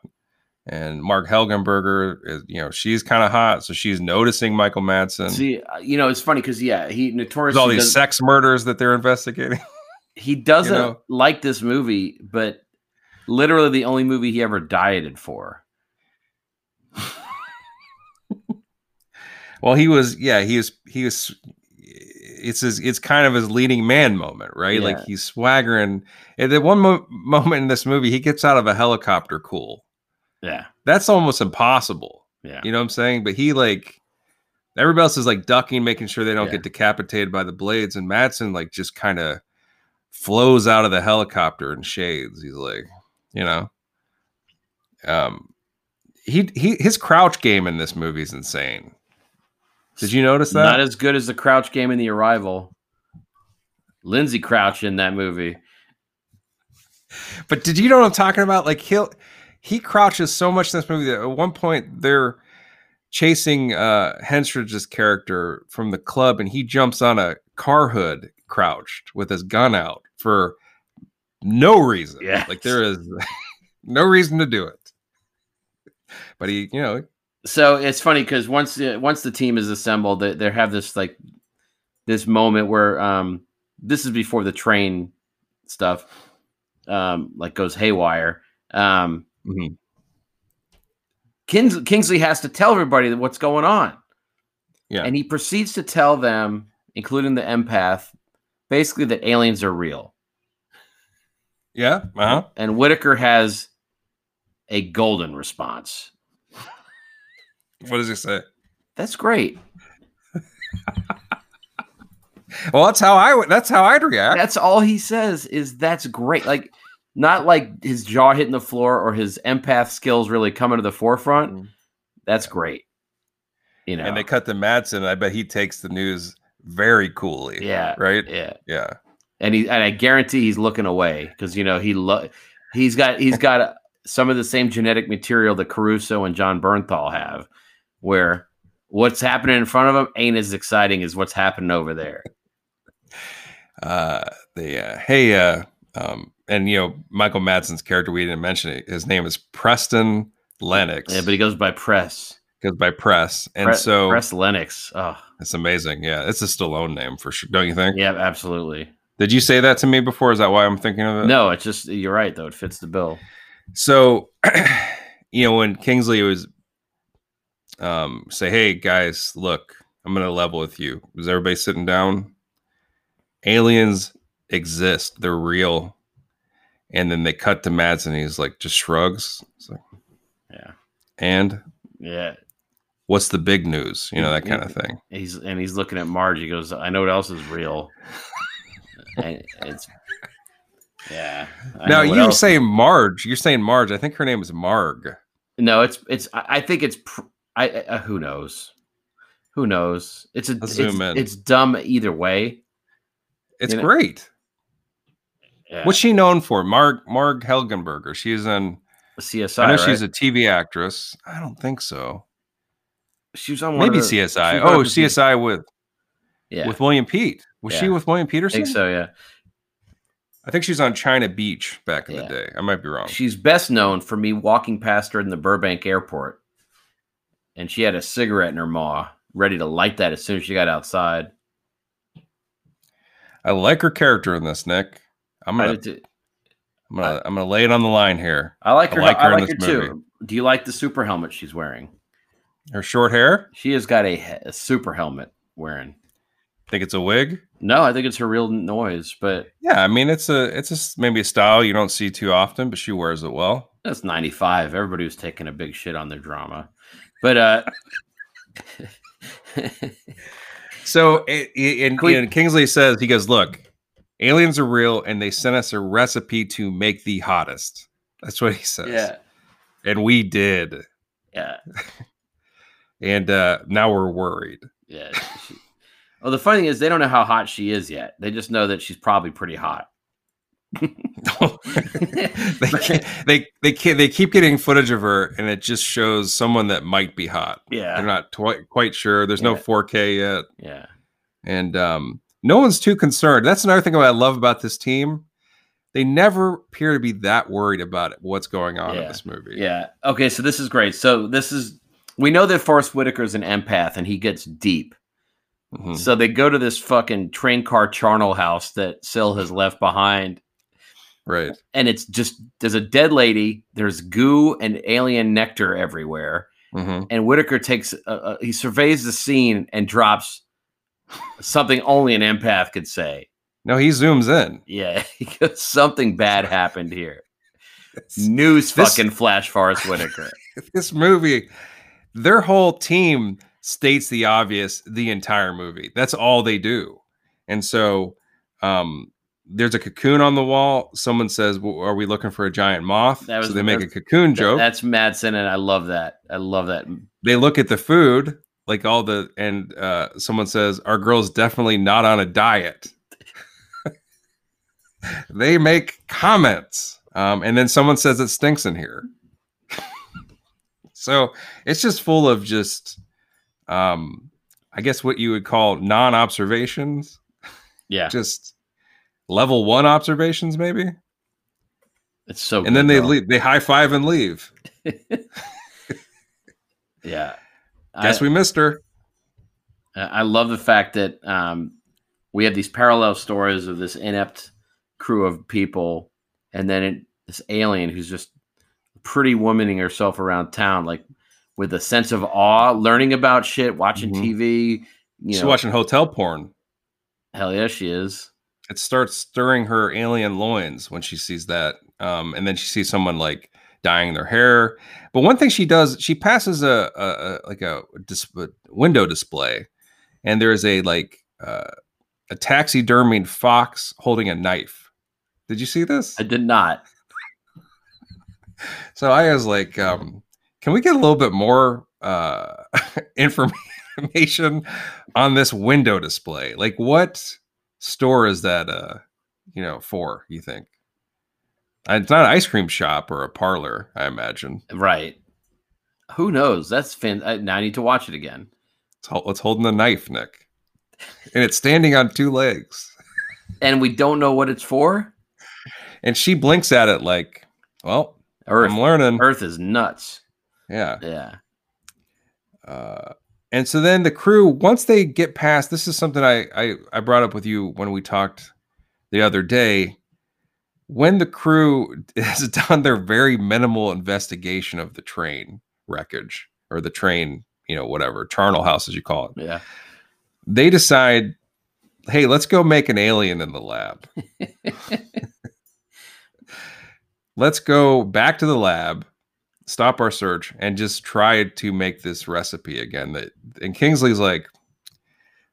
and Marg Helgenberger is you know she's kind of hot, so she's noticing Michael Madsen. See, uh, you know, it's funny because yeah, he There's notoriously all these sex murders that they're investigating. he doesn't know? like this movie, but literally the only movie he ever dieted for. Well, he was yeah he was he was. It's his, it's kind of his leading man moment, right? Like he's swaggering. At the one mo- moment in this movie, he gets out of a helicopter cool. Yeah, That's almost impossible. yeah, You know what I'm saying? But he like everybody else is like ducking, making sure they don't Yeah. get decapitated by the blades, and Madsen like just kind of flows out of the helicopter in shades. He's like, you know, um, he he his crouch game in this movie is insane. Did you notice that? not as good as the Crouch game in The Arrival. Lindsay Crouch in that movie. But did you know what I'm talking about? Like he'll he crouches so much in this movie that at one point they're chasing uh Henstridge's character from the club and he jumps on a car hood crouched with his gun out for no reason. Yes. Like there is no reason to do it. But he, you know, so it's funny because once the, once the team is assembled, they, they have this like this moment where um this is before the train stuff um like goes haywire. Um mhm. Kings, Kingsley has to tell everybody what's going on. Yeah. And he proceeds to tell them, including the empath, basically that aliens are real. yeah, uh-huh. And Whitaker has a golden response. What does he say? That's great. Well, that's how I would that's how I'd react. That's all he says is that's great. Like not like his jaw hitting the floor or his empath skills really coming to the forefront. Mm. That's great. You know. And they cut to Madsen. I bet he takes the news very coolly. yeah. Right? Yeah. Yeah. And he and I guarantee he's looking away because you know he lo- he's got he's got some of the same genetic material that Caruso and Jon Bernthal have, where what's happening in front of him ain't as exciting as what's happening over there. uh the uh hey uh um and you know michael madsen's character we didn't mention it his name is preston Lennox. Yeah, but he goes by Press. goes by Press, and Pre- so Press Lennox. Oh, it's amazing. Yeah, it's a Stallone name for sure. Don't you think? yeah, absolutely. Did you say that to me before? Is that why I'm thinking of it? No, it's just you're right though. It fits the bill. So, you know, when Kingsley was um say, "Hey guys, look, I'm going to level with you." Is everybody sitting down? Aliens exist. They're real. And then they cut to Mads and he's like just shrugs. It's like, Yeah, and yeah. what's the big news? You know, that kind of thing. He's and he's looking at Marge. He goes, "I know what else is real." and it's yeah. I now you else- say Marge. You're saying Marge. I think her name is Marg. no. It's it's. I I think it's. Pr- I, I uh, who knows. Who knows? It's a. Let's It's, zoom in. it's dumb either way. It's You know- great. Yeah. What's she known for? Marg Marg Helgenberger. She's in. CSI? I know right? she's a TV actress. I don't think so. She was on one Maybe the- CSI. Oh, CSI with Yeah, with William Pete. Was she with William I Petersen? think so. Yeah. I think she's on China Beach back in Yeah. the day. I might be wrong. She's best known for me walking past her in the Burbank airport, and she had a cigarette in her maw, ready to light that as soon as she got outside. I like her character in this, Nick. I'm gonna, did- I'm gonna, I'm gonna lay it on the line here. I like I her. like I her in like her this too. Do you like the super helmet she's wearing? Her short hair. She has got a, a super helmet wearing. Think it's a wig. No, I think it's her real noise, but Yeah, I mean it's a, it's a, maybe a style you don't see too often, but she wears it well. that's 95. Everybody was taking a big shit on their drama. But uh So, i- i- and, and Kingsley says he goes, "Look, aliens are real, and they sent us a recipe to make the hottest." That's what he says. yeah. and we did, Yeah. and uh, now we're worried. Yeah. She, well, the funny thing is they don't know how hot she is yet. They just know that she's probably pretty hot. they can't, they they can't, they keep getting footage of her, and it just shows someone that might be hot. Yeah. They're not twi- quite sure. There's no 4K yet, Yeah. and um, no one's too concerned. That's another thing I love about this team. They never appear to be that worried about it, what's going on in this movie. Yeah. Okay. So this is great. So this is we know that Forest Whitaker's an empath and he gets deep. Mhm. So they go to this fucking train car charnel house that Sil has left behind, Right. and it's just there's a dead lady. There's goo and alien nectar everywhere, hmm and Whitaker takes uh, uh, he surveys the scene and drops something only an empath could say. No, he zooms in. Yeah, he goes, something bad happened here. News This- fucking flash Forest Whitaker. this movie, their whole team states the obvious the entire movie. That's all they do. And so um there's a cocoon on the wall. Someone says, well, "Are we looking for a giant moth?" That was so they make a cocoon joke. That's Madsen, and I love that. I love that. they look at the food, like all the, and uh, someone says, "Our girl's definitely not on a diet." they make comments, um, and then someone says it stinks in here. so it's just full of just, um, I guess what you would call non-observations, Yeah, just level one observations, maybe. it's so. And then they leave, they high five and leave. Yeah, Guess I, we missed her. I love the fact that um, we have these parallel stories of this inept crew of people, and then it, this alien who's just pretty womaning herself around town, like with a sense of awe, learning about shit, watching Mhm. TV. You She's know, watching hotel porn. hell yeah, she is. It starts stirring her alien loins when she sees that um, and then she sees someone like dyeing their hair. But one thing she does she passes a, a, a like a, dis- a window display and there is a like uh, a taxidermied fox holding a knife. Did you see this? I did not. so i was like um, can we get a little bit more uh, information on this window display? Like what store is that uh you know for you think it's not an ice cream shop or a parlor i imagine Right. Who knows? That's fan. I, now I need to watch it again. it's, it's holding a knife nick and it's standing on two legs And we don't know what it's for. and she blinks at it like well Earth. i'm learning Earth is nuts. Yeah. Yeah. Uh, and so then the crew, once they get past, this is something I, I I brought up with you when we talked the other day. When the crew has done their very minimal investigation of the train wreckage or the train, you know, whatever charnel house as you call it, Yeah. they decide, hey, let's go make an alien in the lab. let's go back to the lab, stop our search, and just try to make this recipe again. That and Kingsley's like,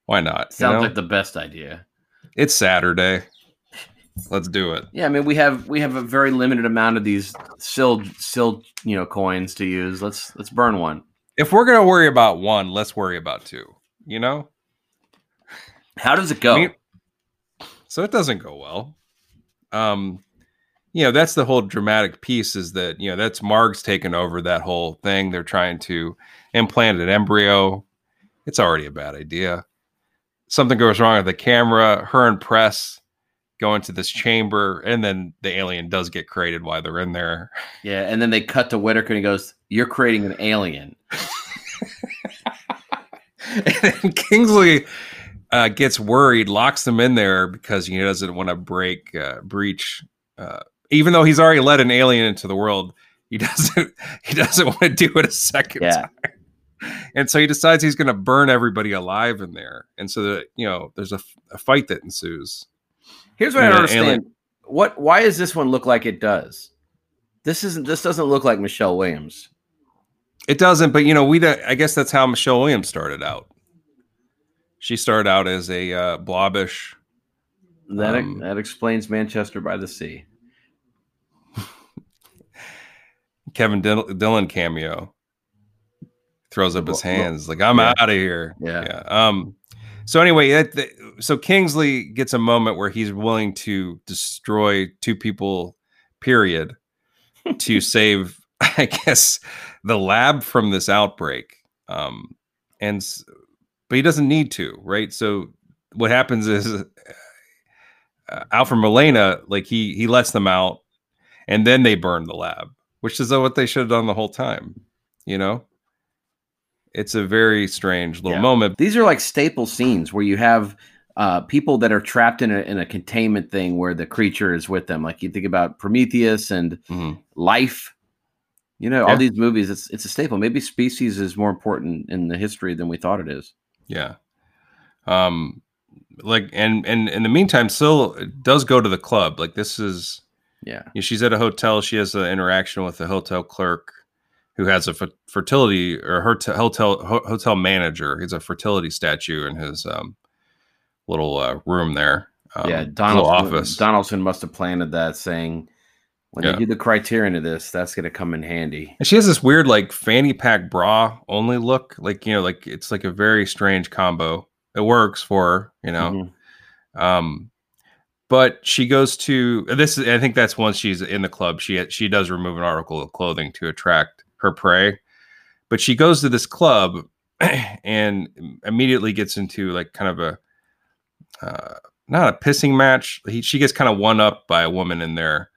why not? You Sounds know? like the best idea. it's Saturday. Let's do it. Yeah, I mean we have we have a very limited amount of these still still you know coins to use. Let's let's burn one. If we're gonna worry about one, let's worry about two. You know? How does it go? I mean, so it doesn't go well. Um, you know, that's the whole dramatic piece is that, you know, that's Marg's taken over that whole thing. They're trying to implant an embryo. It's already a bad idea. Something goes wrong with the camera. Her and Press go into this chamber, and then the alien does get created while they're in there. yeah, and then they cut to Whitaker and he goes, "You're creating an alien." and then Kingsley uh, gets worried, locks them in there because he doesn't want to break uh, breach. Uh, even though he's already let an alien into the world, he doesn't. He doesn't want to do it a second Yeah. time. And so he decides he's going to burn everybody alive in there. And so that you know, there's a, a fight that ensues. Here's what I Yeah, don't understand. alien. What? Why does this one look like it does? This isn't. This doesn't look like Michelle Williams. It doesn't, but you know, we. I guess that's how Michelle Williams started out. She started out as a uh, blobbish That Um, that explains Manchester by the Sea. Kevin Dill- Dillon cameo. Throws up his hands like I'm yeah. out of here. Yeah. Um. So anyway, that, that- so Kingsley gets a moment where he's willing to destroy two people, period, to save, I guess, the lab from this outbreak. Um, and but he doesn't need to, right? So what happens is uh, Alfred Molina, like he he lets them out, and then they burn the lab, which is what they should have done the whole time. You know, it's a very strange little Yeah. moment. These are like staple scenes where you have uh, people that are trapped in a in a containment thing where the creature is with them. Like you think about Prometheus and Mhm. Life. You know, Yeah. all these movies, it's it's a staple. Maybe Species is more important in the history than we thought it is. Yeah. Um like and and in the meantime Sil does go to the club. Like this is Yeah. you know, she's at a hotel, she has an interaction with a hotel clerk who has a f- fertility or her t- hotel ho- hotel manager. He's a fertility statue in his um little uh, room there. Um, yeah. Donaldson, office. Donaldson must have planted that saying when Yeah. they do the criterion of this, that's gonna come in handy. And she has this weird like fanny pack bra only look, like you know, like it's like a very strange combo. It works for her, you know. Mhm. Um, but she goes to this. is- I think that's once she's in the club. She she does remove an article of clothing to attract her prey. But she goes to this club and immediately gets into like kind of a uh, not a pissing match. He, she gets kind of one up by a woman in there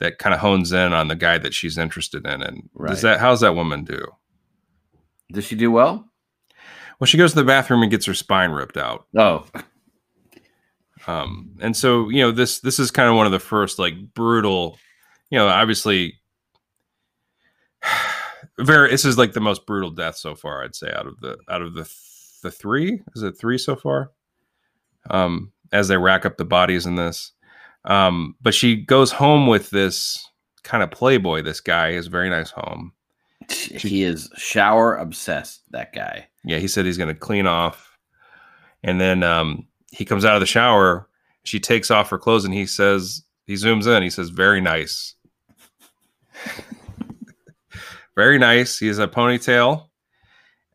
that kind of hones in on the guy that she's interested in. And Right. does that how's that woman do? Does she do well? Well, she goes to the bathroom and gets her spine ripped out. Oh, um and so you know this this is kind of one of the first like brutal you know obviously very this is like the most brutal death so far i'd say out of the out of the the three is it three so far um as they rack up the bodies in this um but she goes home with this kind of playboy this guy a very nice home he is shower obsessed. That guy. yeah he said he's going to clean off and then um he comes out of the shower she takes off her clothes and he says he zooms in he says very nice very nice he has a ponytail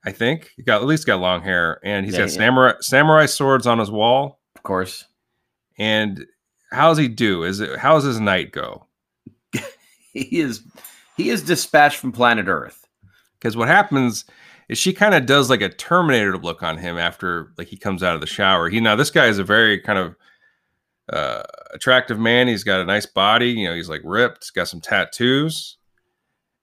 i think he got at least got long hair and he's Yeah, got yeah. samurai samurai swords on his wall Of course. and how's he do is it how's his night go He is he is dispatched from planet Earth. because what happens is she kind of does like a terminator look on him after like he comes out of the shower he now this guy is a very kind of uh attractive man he's got a nice body you know he's like ripped he's got some tattoos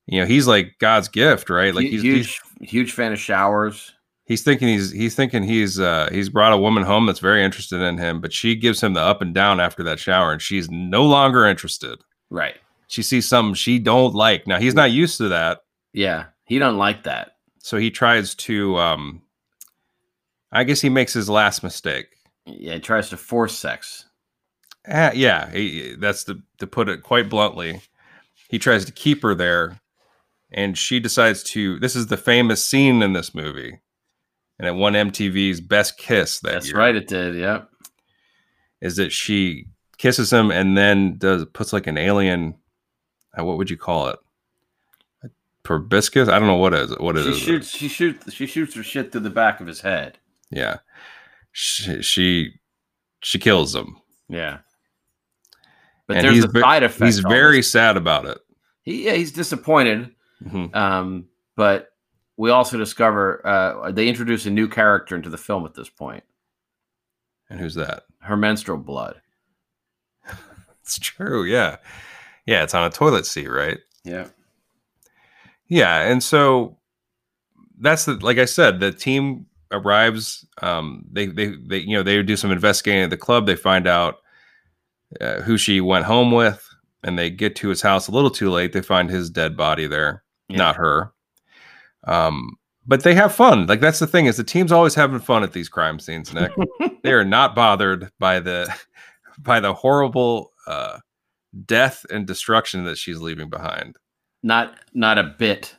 You know, he's like God's gift, right? Like he's, huge, he's huge fan of showers. he's thinking he's he's thinking he's uh he's brought a woman home that's very interested in him, but she gives him the up and down after that shower, and she's no longer interested. Right. She sees something she don't like. Now he's not used to that, Yeah. He don't like that. So he tries to um I guess he makes his last mistake. Yeah. He tries to force sex. Uh, yeah, he, that's to to put it quite bluntly. He tries to keep her there, and she decides to. This is the famous scene in this movie, and it won MTV's Best Kiss that That's year. right. It did. Yep. Is that she kisses him and then does puts like an alien? Uh, what would you call it? Proboscis? I don't know what is it. What it She is. shoots. She shoots. She shoots her shit through the back of his head. Yeah, she she, she kills him. Yeah. But And there's a side effect. He's very this. sad about it. He, yeah. He's disappointed. Mhm. Um. But we also discover uh, they introduce a new character into the film at this point. And who's that? Her menstrual blood. It's true. Yeah. Yeah. It's on a toilet seat, right? Yeah. Yeah. And so that's the, like I said, the team arrives. Um, they, they, they, you know, they do some investigating at the club. They find out uh, who she went home with and they get to his house a little too late. They find his dead body there, Yeah. not her. Um, but they have fun. Like that's the thing is the team's always having fun at these crime scenes, Nick. they are not bothered by the by the horrible uh, death and destruction that she's leaving behind. Not not a bit.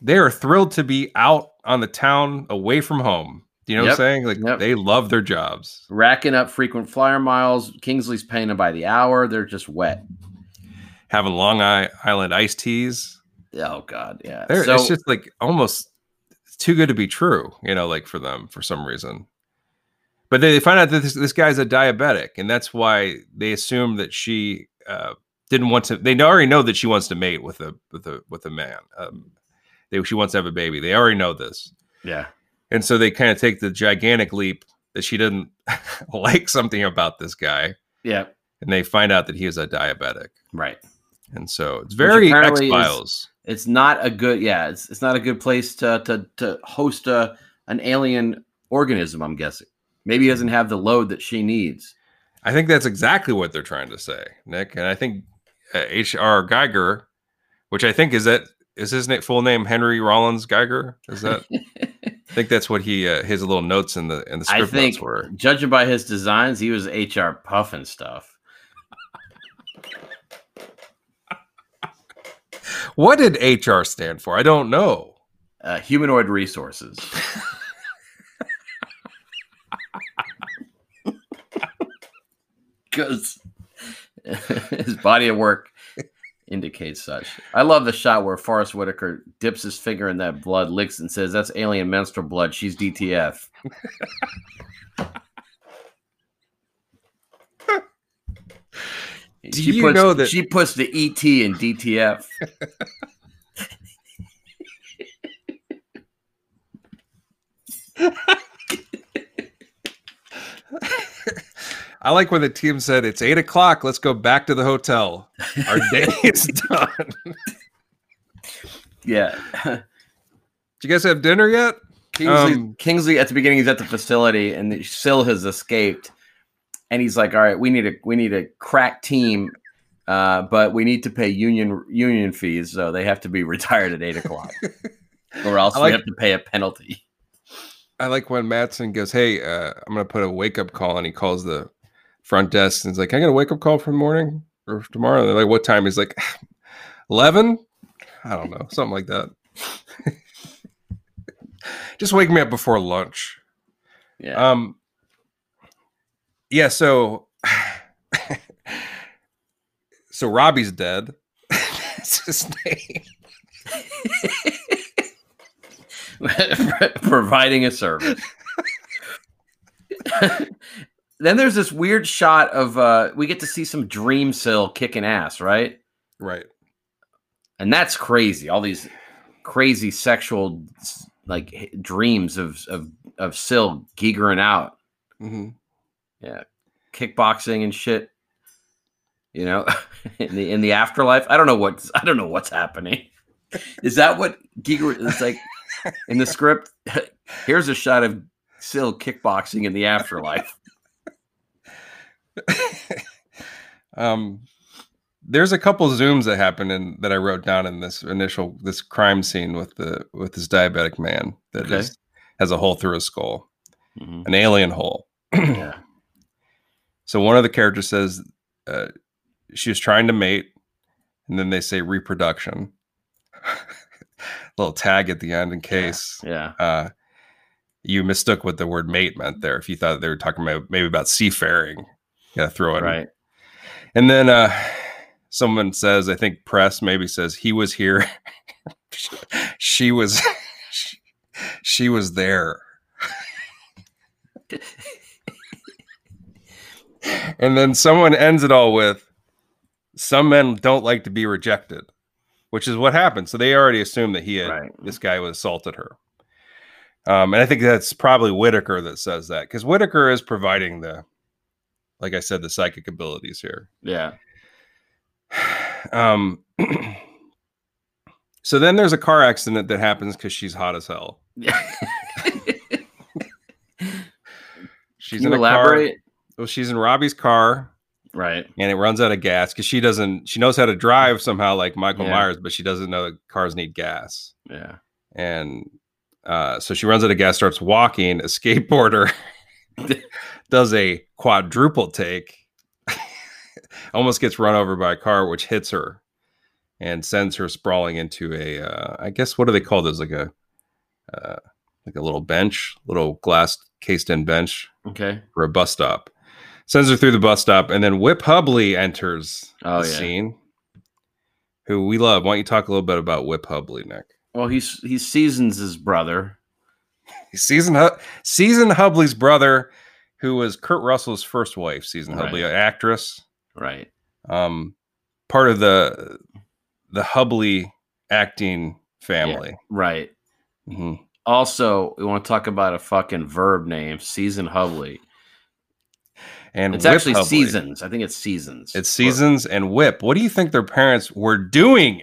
They are thrilled to be out on the town away from home. Do you know what I'm saying? Like Yep. they love their jobs. Racking up frequent flyer miles. Kingsley's paying them by the hour. They're just wet. Having Long Island iced teas. Oh God, yeah. So it's just like almost too good to be true, you know, like for them for some reason. But they find out that this, this guy's a diabetic, and that's why they assume that she uh, didn't want to. They already know that she wants to mate with a with a with a man. Um, they, she wants to have a baby. They already know this, yeah, and so they kind of take the gigantic leap that she didn't like something about this guy, yeah, and they find out that he is a diabetic. right. And so it's very X Files. It's not a good. Yeah, it's it's not a good place to to to host a an alien organism. I'm guessing. Maybe he doesn't have the load that she needs. I think that's exactly what they're trying to say, Nick. And I think H.R. Geiger, which I think is that is his na- full name Henry Rollins Geiger. Is that? I think that's what he uh, his little notes in the in the script I think, were. judging by his designs, he was HR puffing stuff. What did HR stand for? I don't know. Uh, humanoid resources. Because his body of work indicates such. I love the shot where Forest Whitaker dips his finger in that blood, licks, and says, "That's alien menstrual blood. She's DTF." Do she you puts, know that- she puts the ET in DTF? I like when the team said it's eight o'clock. Let's go back to the hotel. Our day is done. Yeah. Did you guys have dinner yet? Kingsley, Um, Kingsley at the beginning he's at the facility and Sil has escaped, and he's like, "All right, we need a we need a crack team, uh, but we need to pay union union fees, so they have to be retired at eight o'clock, or else like- we have to pay a penalty." I like when Madsen goes, "Hey, uh, I'm gonna put a wake up call," and he calls the front desk and he's like, "Can I get a wake up call for the morning or tomorrow?" And they're like, "What time?" He's like, 11? I don't know, something like that. Just wake me up before lunch. Yeah, Um, yeah. So, so Robbie's dead. That's his name. providing a service. Then there's this weird shot of uh, we get to see some dream Sil kicking ass, right? Right. and that's crazy all these crazy sexual like dreams of of of Sil giggering out hmm yeah kickboxing and shit you know in the in the afterlife i don't know what's i don't know what's happening Is that what Giger is like in the script? Here's a shot of Sil kickboxing in the afterlife. um, there's a couple zooms that happened in that I wrote down in this initial this crime scene with the with this diabetic man that Okay. is- has a hole through his skull, Mhm. an alien hole. Yeah. So one of the characters says uh, she was trying to mate, and then they say reproduction. Little tag at the end in case Yeah. uh, you mistook what the word mate meant there. If you thought they were talking about maybe about seafaring, gotta throw it. Right. And then uh, someone says, I think press maybe says he was here. she was, she was there. and then someone ends it all with some men don't like to be rejected, which is what happened. So they already assumed that he had Right. this guy was assaulted her. Um, and I think that's probably Whitaker that says that because Whitaker is providing the, like I said, the psychic abilities here. Yeah. Um, so then there's a car accident that happens because she's hot as hell. Yeah. She's in a car. Well, she's in Robbie's car Right. and it runs out of gas because she doesn't. She knows how to drive somehow, like Michael Yeah. Myers, but she doesn't know that cars need gas. Yeah. And uh, so she runs out of gas, starts walking. A skateboarder does a quadruple take, almost gets run over by a car, which hits her and sends her sprawling into a. Uh, I guess what do they call those? Like a, uh, like a little bench, little glass cased in bench Okay. for a bus stop. Sends her through the bus stop, and then Whip Hubley enters Oh the yeah. scene. Who we love. Why don't you talk a little bit about Whip Hubley, Nick? Well, he's he seasons his brother. Season Hu- Season Hubley's brother, who was Kurt Russell's first wife, Season Right. Hubley, an actress, Right. um, part of the the Hubley acting family. Right. Mhm. Also, we want to talk about a fucking verb name, season Hubley. And It's actually Hubley. seasons. I think it's seasons. It's Seasons and Whip. What do you think their parents were doing?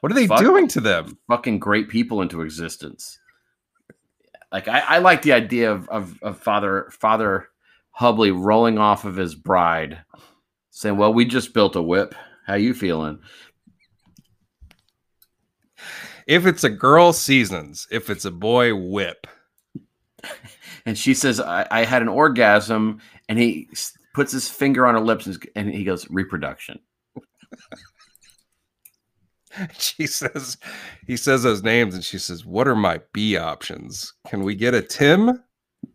What are they Fuck. doing to them? fucking great people into existence. Like I, I like the idea of, of of father father Hubley rolling off of his bride, saying, "Well, we just built a whip. How you feeling?" If it's a girl, Seasons. If it's a boy, Whip. And she says, "I, I had an orgasm," and he puts his finger on her lips and, and he goes, "Reproduction." She says, he says those names, and she says, "What are my B options? Can we get a Tim?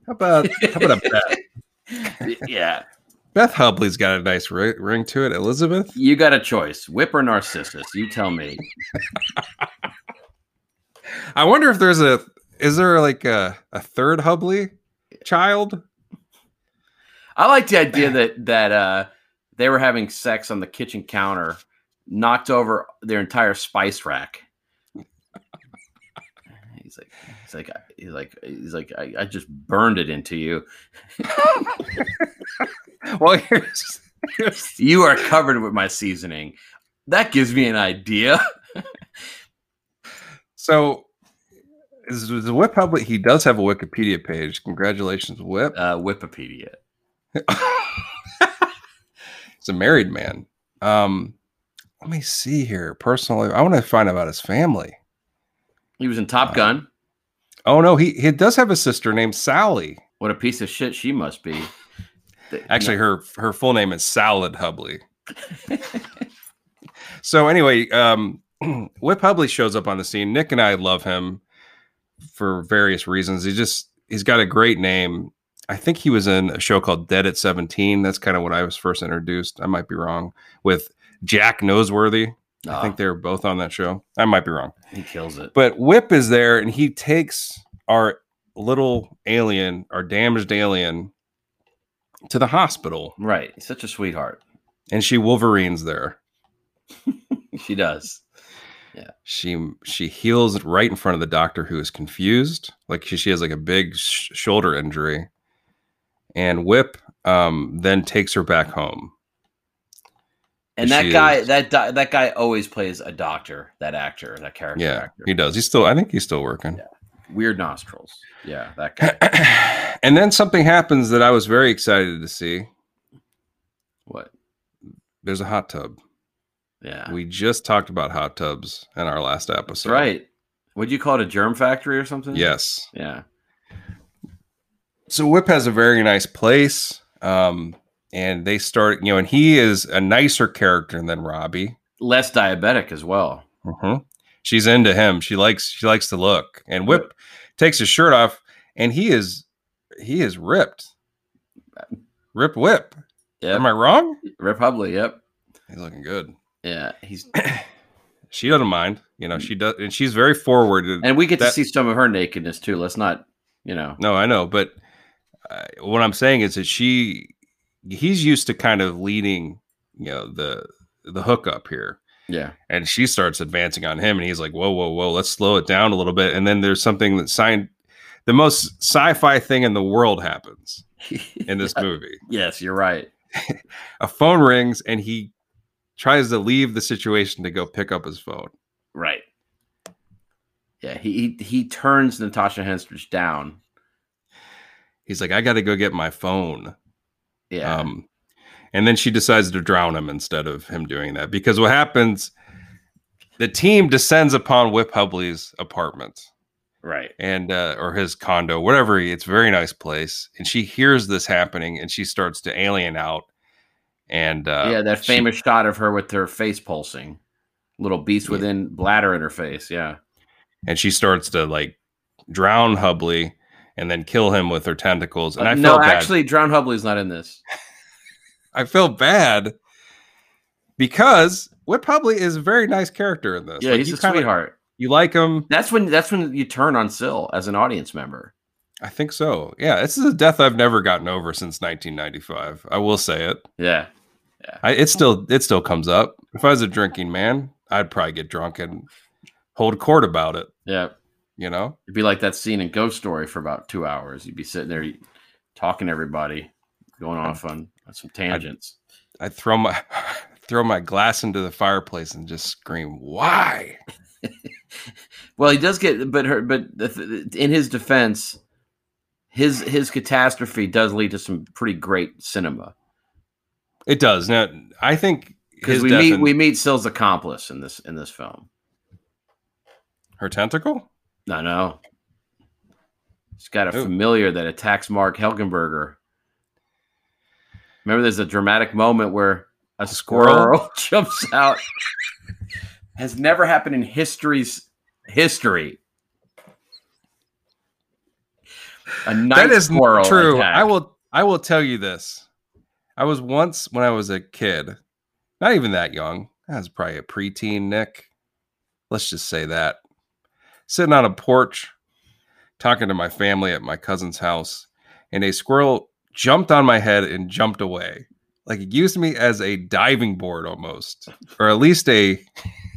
How about how about a Beth? yeah, Beth Hubley's got a nice ri- ring to it. Elizabeth, you got a choice: whip or narcissus. You tell me. I wonder if there's a is there like a, a third Hubley child? I like the idea that that uh, they were having sex on the kitchen counter, knocked over their entire spice rack. He's like, he's like, he's like, he's like, I, I just burned it into you. Well, here's, here's You are covered with my seasoning. That gives me an idea. so is, is Whip public? He does have a Wikipedia page. Congratulations, Whip. Uh, Wikipedia. He's a married man. Um, let me see here. Personally, I want to find out about his family. He was in Top Uh, Gun. Oh no, he he does have a sister named Sally. What a piece of shit she must be. Actually, her her full name is Salad Hubley. so anyway, um, Whip Hubley shows up on the scene. Nick and I love him for various reasons. He just he's got a great name. I think he was in a show called Dead at Seventeen. That's kind of when I was first introduced. I might be wrong with Jack Noseworthy. I Ah, think they were both on that show. I might be wrong. he kills it. But Whip is there and he takes our little alien, our damaged alien, to the hospital. right. He's such a sweetheart. And she Wolverines there. She does. Yeah. She she heals right in front of the doctor who is confused. Like she, she has like a big sh- shoulder injury. And Whip um, then takes her back home. And that guy, is. that di- that guy always plays a doctor. That actor, that character Yeah, actor. he does. He's still. I think he's still working. Weird nostrils. Yeah, that guy. and then something happens that I was very excited to see. what? There's a hot tub. Yeah, We just talked about hot tubs in our last that's episode. right. Would you call it a germ factory or something? Yes. Yeah. So Whip has a very nice place. Um, and they start, you know, and he is a nicer character than Robbie. Less diabetic as well. hmm She's into him. She likes she likes to look. And Whip takes his shirt off, and he is he is ripped. Rip Whip. Yep. Am I wrong? Republic. Yep. He's looking good. Yeah. He's She doesn't mind. You know, she does, and she's very forward. and we get to see some of her nakedness too. Let's not, you know. No, I know, but uh, what I'm saying is that she, he's used to kind of leading, you know, the the hookup here, Yeah. and she starts advancing on him, and he's like, "Whoa, whoa, whoa, let's slow it down a little bit." And then there's something that signed, the most sci-fi thing in the world happens in this movie. yes, you're right. A phone rings, and he tries to leave the situation to go pick up his phone. Right. Yeah. He he, he turns Natasha Henstridge down. He's like, "I got to go get my phone." Yeah. Um, and then she decides to drown him instead of him doing that because what happens, the team descends upon Whip Hubley's apartment right. and uh, or his condo, whatever. he- It's a very nice place, and she hears this happening and she starts to alien out. And uh, yeah, that she- famous shot of her with her face pulsing, little beast Yeah. within bladder in her face. Yeah. and she starts to like drown Hubley and then kill him with her tentacles. And Uh, I no, bad. actually, Drown Hubley's not in this. I feel bad because Whip Hubley is a very nice character in this. Yeah, Like, he's you a kinda- sweetheart. You like him. That's when that's when you turn on Sil as an audience member. I think so. Yeah, this is a death I've never gotten over since 1995. I will say it. Yeah. I, it still it still comes up. If I was a drinking man, I'd probably get drunk and hold court about it. Yeah. You know, It'd be like that scene in Ghost Story for about two hours. You'd be sitting there talking to everybody, going off on, on some tangents. I'd throw my throw my glass into the fireplace and just scream, "Why?" Well, he does get, but her, but in his defense, his his catastrophe does lead to some pretty great cinema It does. Now, I think because we meet and- we meet Sil's accomplice in this in this film. her tentacle. No, no, he's got a Ooh. familiar that attacks Marg Helgenberger. Remember, there's a dramatic moment where a squirrel? squirrel jumps out. Has never happened in history's history. A night that is squirrel true. attack. I will. I will tell you this. I was once when I was a kid, not even that young. I was probably a preteen, Nick. Let's just say that. Sitting on a porch, talking to my family at my cousin's house, and a squirrel jumped on my head and jumped away. Like it used me as a diving board almost, or at least a.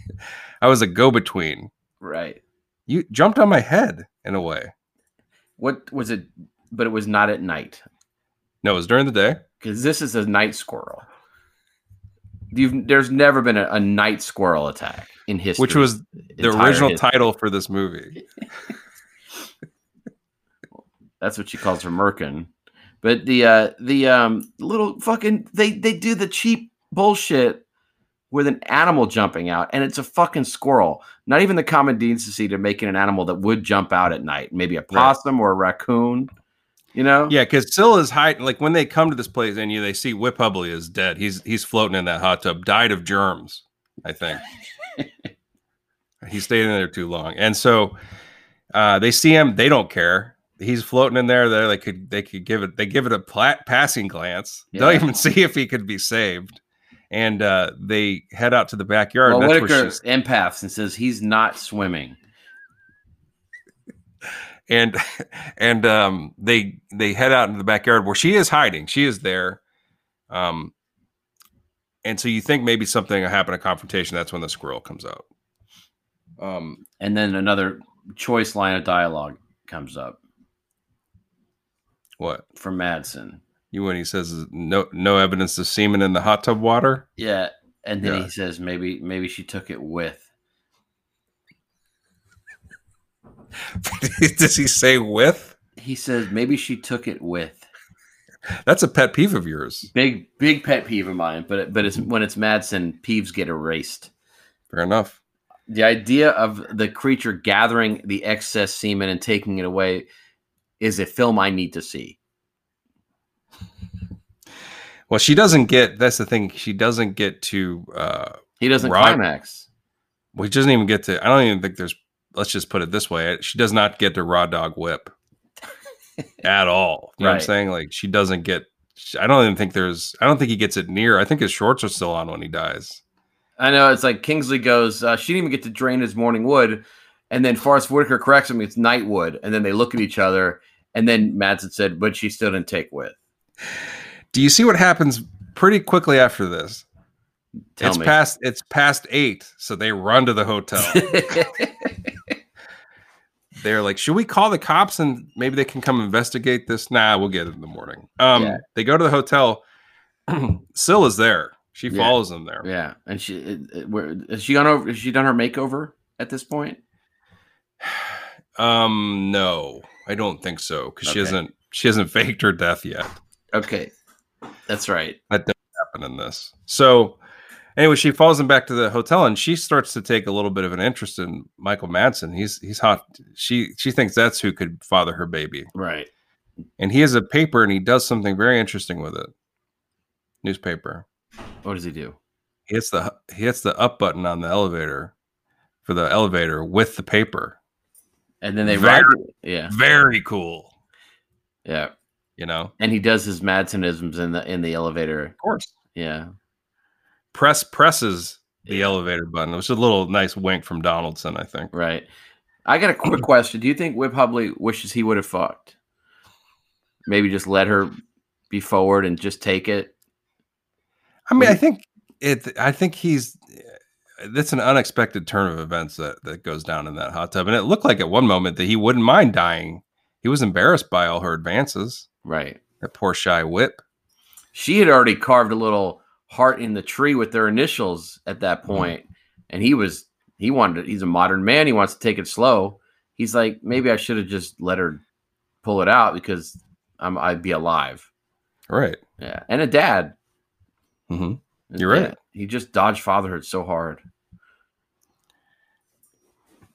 I was a go-between. Right. You jumped on my head in a way. What was it? But it was not at night No, it was during the day. because this is a night squirrel. You've, there's never been a, a night squirrel attack in history, which was the original history. title for this movie. That's what she calls her merkin. But the uh the um little fucking they they do the cheap bullshit with an animal jumping out, and it's a fucking squirrel. Not even the common decency to making an animal that would jump out at night, maybe a possum or a raccoon. You know? Yeah, because Sil is hiding. Like when they come to this place and you they see Whip Hubley is dead. He's he's floating in that hot tub, died of germs. I think he stayed in there too long, and so uh, they see him. They don't care. He's floating in there. They they could they could give it they give it a pla- passing glance. Don't even see if he could be saved, and uh, they head out to the backyard. Well, and that's where Whitaker empaths and says he's not swimming. And and um they they head out into the backyard where she is hiding she is there um and so you think maybe something will happen a confrontation that's when the squirrel comes out um And then another choice line of dialogue comes up what from Madsen. you when he says no no evidence of semen in the hot tub water Yeah. and then Yeah. he says maybe maybe she took it with. Does he say with? He says maybe she took it with. That's a pet peeve of yours. Big big pet peeve of mine, but it, but it's when it's Madsen, peeves get erased. Fair enough. The idea of the creature gathering the excess semen and taking it away is a film I need to see. Well, she doesn't get. That's the thing. She doesn't get to. uh He doesn't Right. climax. Well, he doesn't even get to. I don't even think there's. Let's just put it this way: she does not get the raw dog whip at all. You know what I'm saying? Like she doesn't get. I don't even think there's. I don't think he gets it near. I think his shorts are still on when he dies. I know it's like Kingsley goes, uh, she didn't even get to drain his morning wood. And then Forest Whitaker corrects him, it's nightwood. And then they look at each other. And then Madsen said, but she still didn't take with. Do you see what happens pretty quickly after this? Tell it's me. past. It's past eight, so they run to the hotel. they're like, should we call the cops and maybe they can come investigate this? Nah, we'll get it in the morning. Um, Yeah. they go to the hotel. Sil is there. She Yeah. follows them there. yeah. And she, it, it, where, has she gone over, has she done her makeover at this point? Um, no, I don't think so because she hasn't she hasn't faked her death yet. Okay. That's right. That doesn't happen in this. So anyway, she follows him back to the hotel and she starts to take a little bit of an interest in Michael Madsen. He's he's hot. She she thinks that's who could father her baby. Right. And he has a paper and he does something very interesting with it. Newspaper. What does he do? He hits the he hits the up button on the elevator for the elevator with the paper. And then they Very- ride. Yeah. Very cool. Yeah. You know, And he does his Madsenisms in the, in the elevator. of course. Yeah. Press presses the Yeah. elevator button. It was a little nice wink from Donaldson, I think. Right. I got a quick question. Do you think Whip Hubley wishes he would have fucked? Maybe just let her be forward and just take it. I mean, I think it. I think he's. That's an unexpected turn of events that that goes down in that hot tub, and it looked like at one moment that he wouldn't mind dying. He was embarrassed by all her advances. Right. That poor shy whip. She had already carved a little heart in the tree with their initials at that point, and he was he wanted he's a modern man. He wants to take it slow. He's like, maybe I should have just let her pull it out because I'm I'd be alive. Right. Yeah, and a dad. Mm-hmm. You're right. He just dodged fatherhood so hard.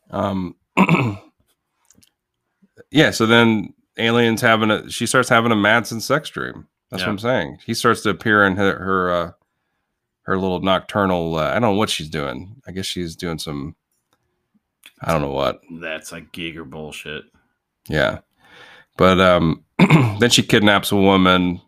Um. yeah. So then, aliens having a. She starts having a Madsen sex dream. That's Yeah. what I'm saying. He starts to appear in her her uh, her little nocturnal. Uh, I don't know what she's doing. I guess she's doing some. I don't know what. That's like Giger bullshit. Yeah. But um then she kidnaps a woman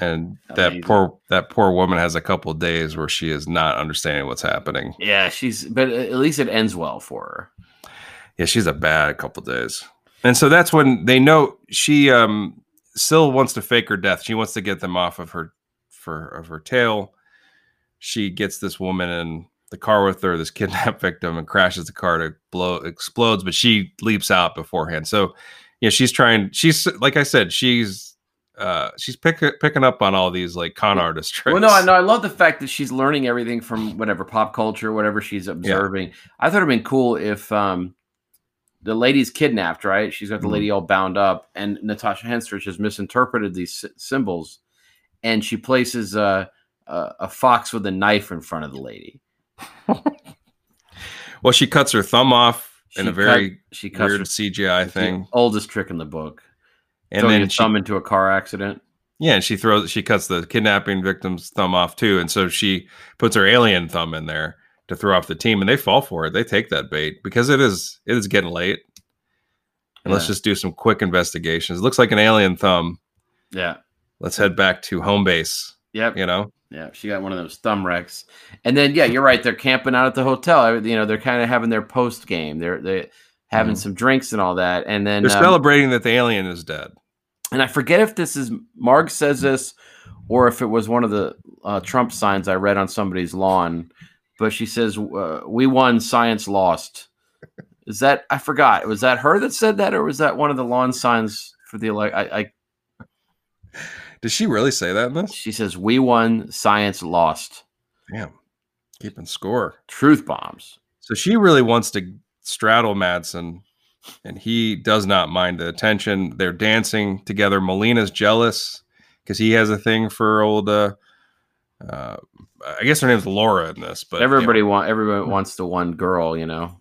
and that poor that poor woman has a couple of days where she is not understanding what's happening. Yeah, she's but at least it ends well for her. Yeah, she's a bad couple of days. And so that's when they know she um still wants to fake her death. She wants to get them off of her for of her tail. She gets this woman in the car with her, this kidnapped victim, and crashes the car to blow explodes, but she leaps out beforehand. So yeah, she's trying. She's like I said, she's uh she's pick, picking up on all these like con artist tricks. Well, no, I know. I love the fact that she's learning everything from whatever pop culture, whatever she's observing. I thought it'd been cool if um the lady's kidnapped, right? She's got the Mhm. lady all bound up, and Natasha Henstridge has misinterpreted these sy- symbols, and she places a, a a fox with a knife in front of the lady. Well, she cuts her thumb off in She a very cut, she cuts weird her CGI thing, oldest trick in the book, and throwing then she thumb into a car accident. Yeah, and she throws she cuts the kidnapping victim's thumb off too, and so she puts her alien thumb in there to throw off the team, and they fall for it. They take that bait because it is it is getting late, and let's just do some quick investigations. It looks like an alien thumb. Yeah. Let's head back to home base. Yep. You know, Yeah, she got one of those thumb wrecks. And then yeah, you're right. They're camping out at the hotel. You know, they're kind of having their post game. They're they having Mhm. some drinks and all that. And then they're um, celebrating that the alien is dead. and I forget if this is Marg says this or if it was one of the uh, Trump signs I read on somebody's lawn. But she says, uh, "We won, science lost." Is that I forgot? Was that her that said that, or was that one of the lawn signs for the elect? I, I Did she really say that in this? she says, "We won, science lost." Damn. keeping score. Truth bombs. So she really wants to straddle Madsen, and he does not mind the attention. They're dancing together. Molina's jealous because he has a thing for old. Uh, uh, I guess her name's Laura in this, but everybody you know, want everybody wants the one girl, you know.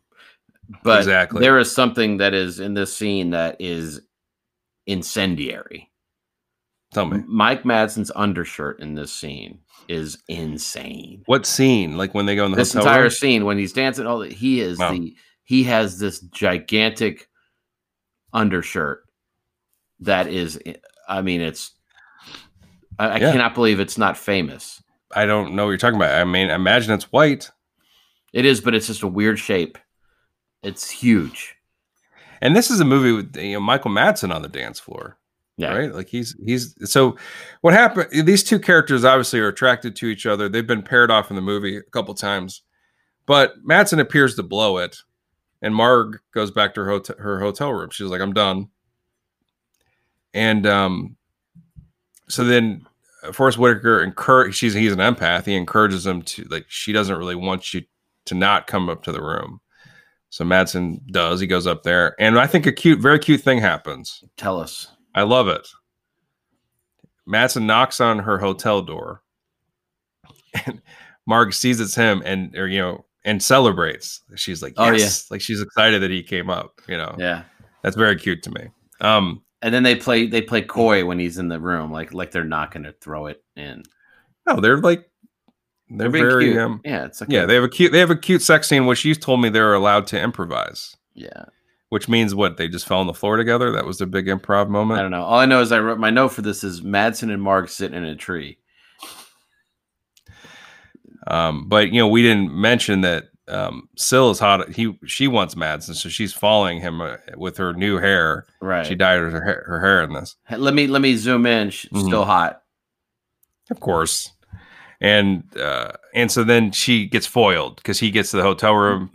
But Exactly. there is something that is in this scene that is incendiary. Tell me Mike Madsen's undershirt in this scene is insane. what scene? Like when they go in the this entire room? scene when he's dancing, all that he is Wow. the he has this gigantic undershirt that is. Eh, I mean, it's. I, I Yeah. cannot believe it's not famous. I don't know what you're talking about. I mean, imagine it's white. It is, but it's just a weird shape. It's huge. And this is a movie with you know, Michael Madsen on the dance floor. Yeah. right? Like he's he's so what happened these two characters obviously are attracted to each other. They've been paired off in the movie a couple times. But Madsen appears to blow it and marg goes back to her hotel, her hotel room. She's like i'm done. And um so then uh, Forest Whitaker encourage she's he's an empath. He encourages him to like she doesn't really want you to not come up to the room. So Madsen does. He goes up there. And I think a cute very cute thing happens. Tell us. I love it. Madsen knocks on her hotel door, and Marg sees it's him, and or you know, and celebrates. She's like, Oh, yes, like she's excited that he came up. You know, Yeah. that's very cute to me. Um, And then they play they play coy when he's in the room, like like they're not going to throw it in. no, they're like, they're, being very, cute. um, yeah, it's like yeah, they have a cute, they have a cute sex scene, which you told me they're allowed to improvise, yeah. Which means what they just fell on the floor together. That was their big improv moment? I don't know. All I know is I wrote my note for this is Madsen and Marg sitting in a tree. Um, but you know, we didn't mention that um, Sil is hot. He she wants Madsen, so she's following him uh, with her new hair. Right. She dyed her hair, her hair in this, Let me let me zoom in. Sh- Mhm. Still hot. of course. And uh, and so then she gets foiled because he gets to the hotel room,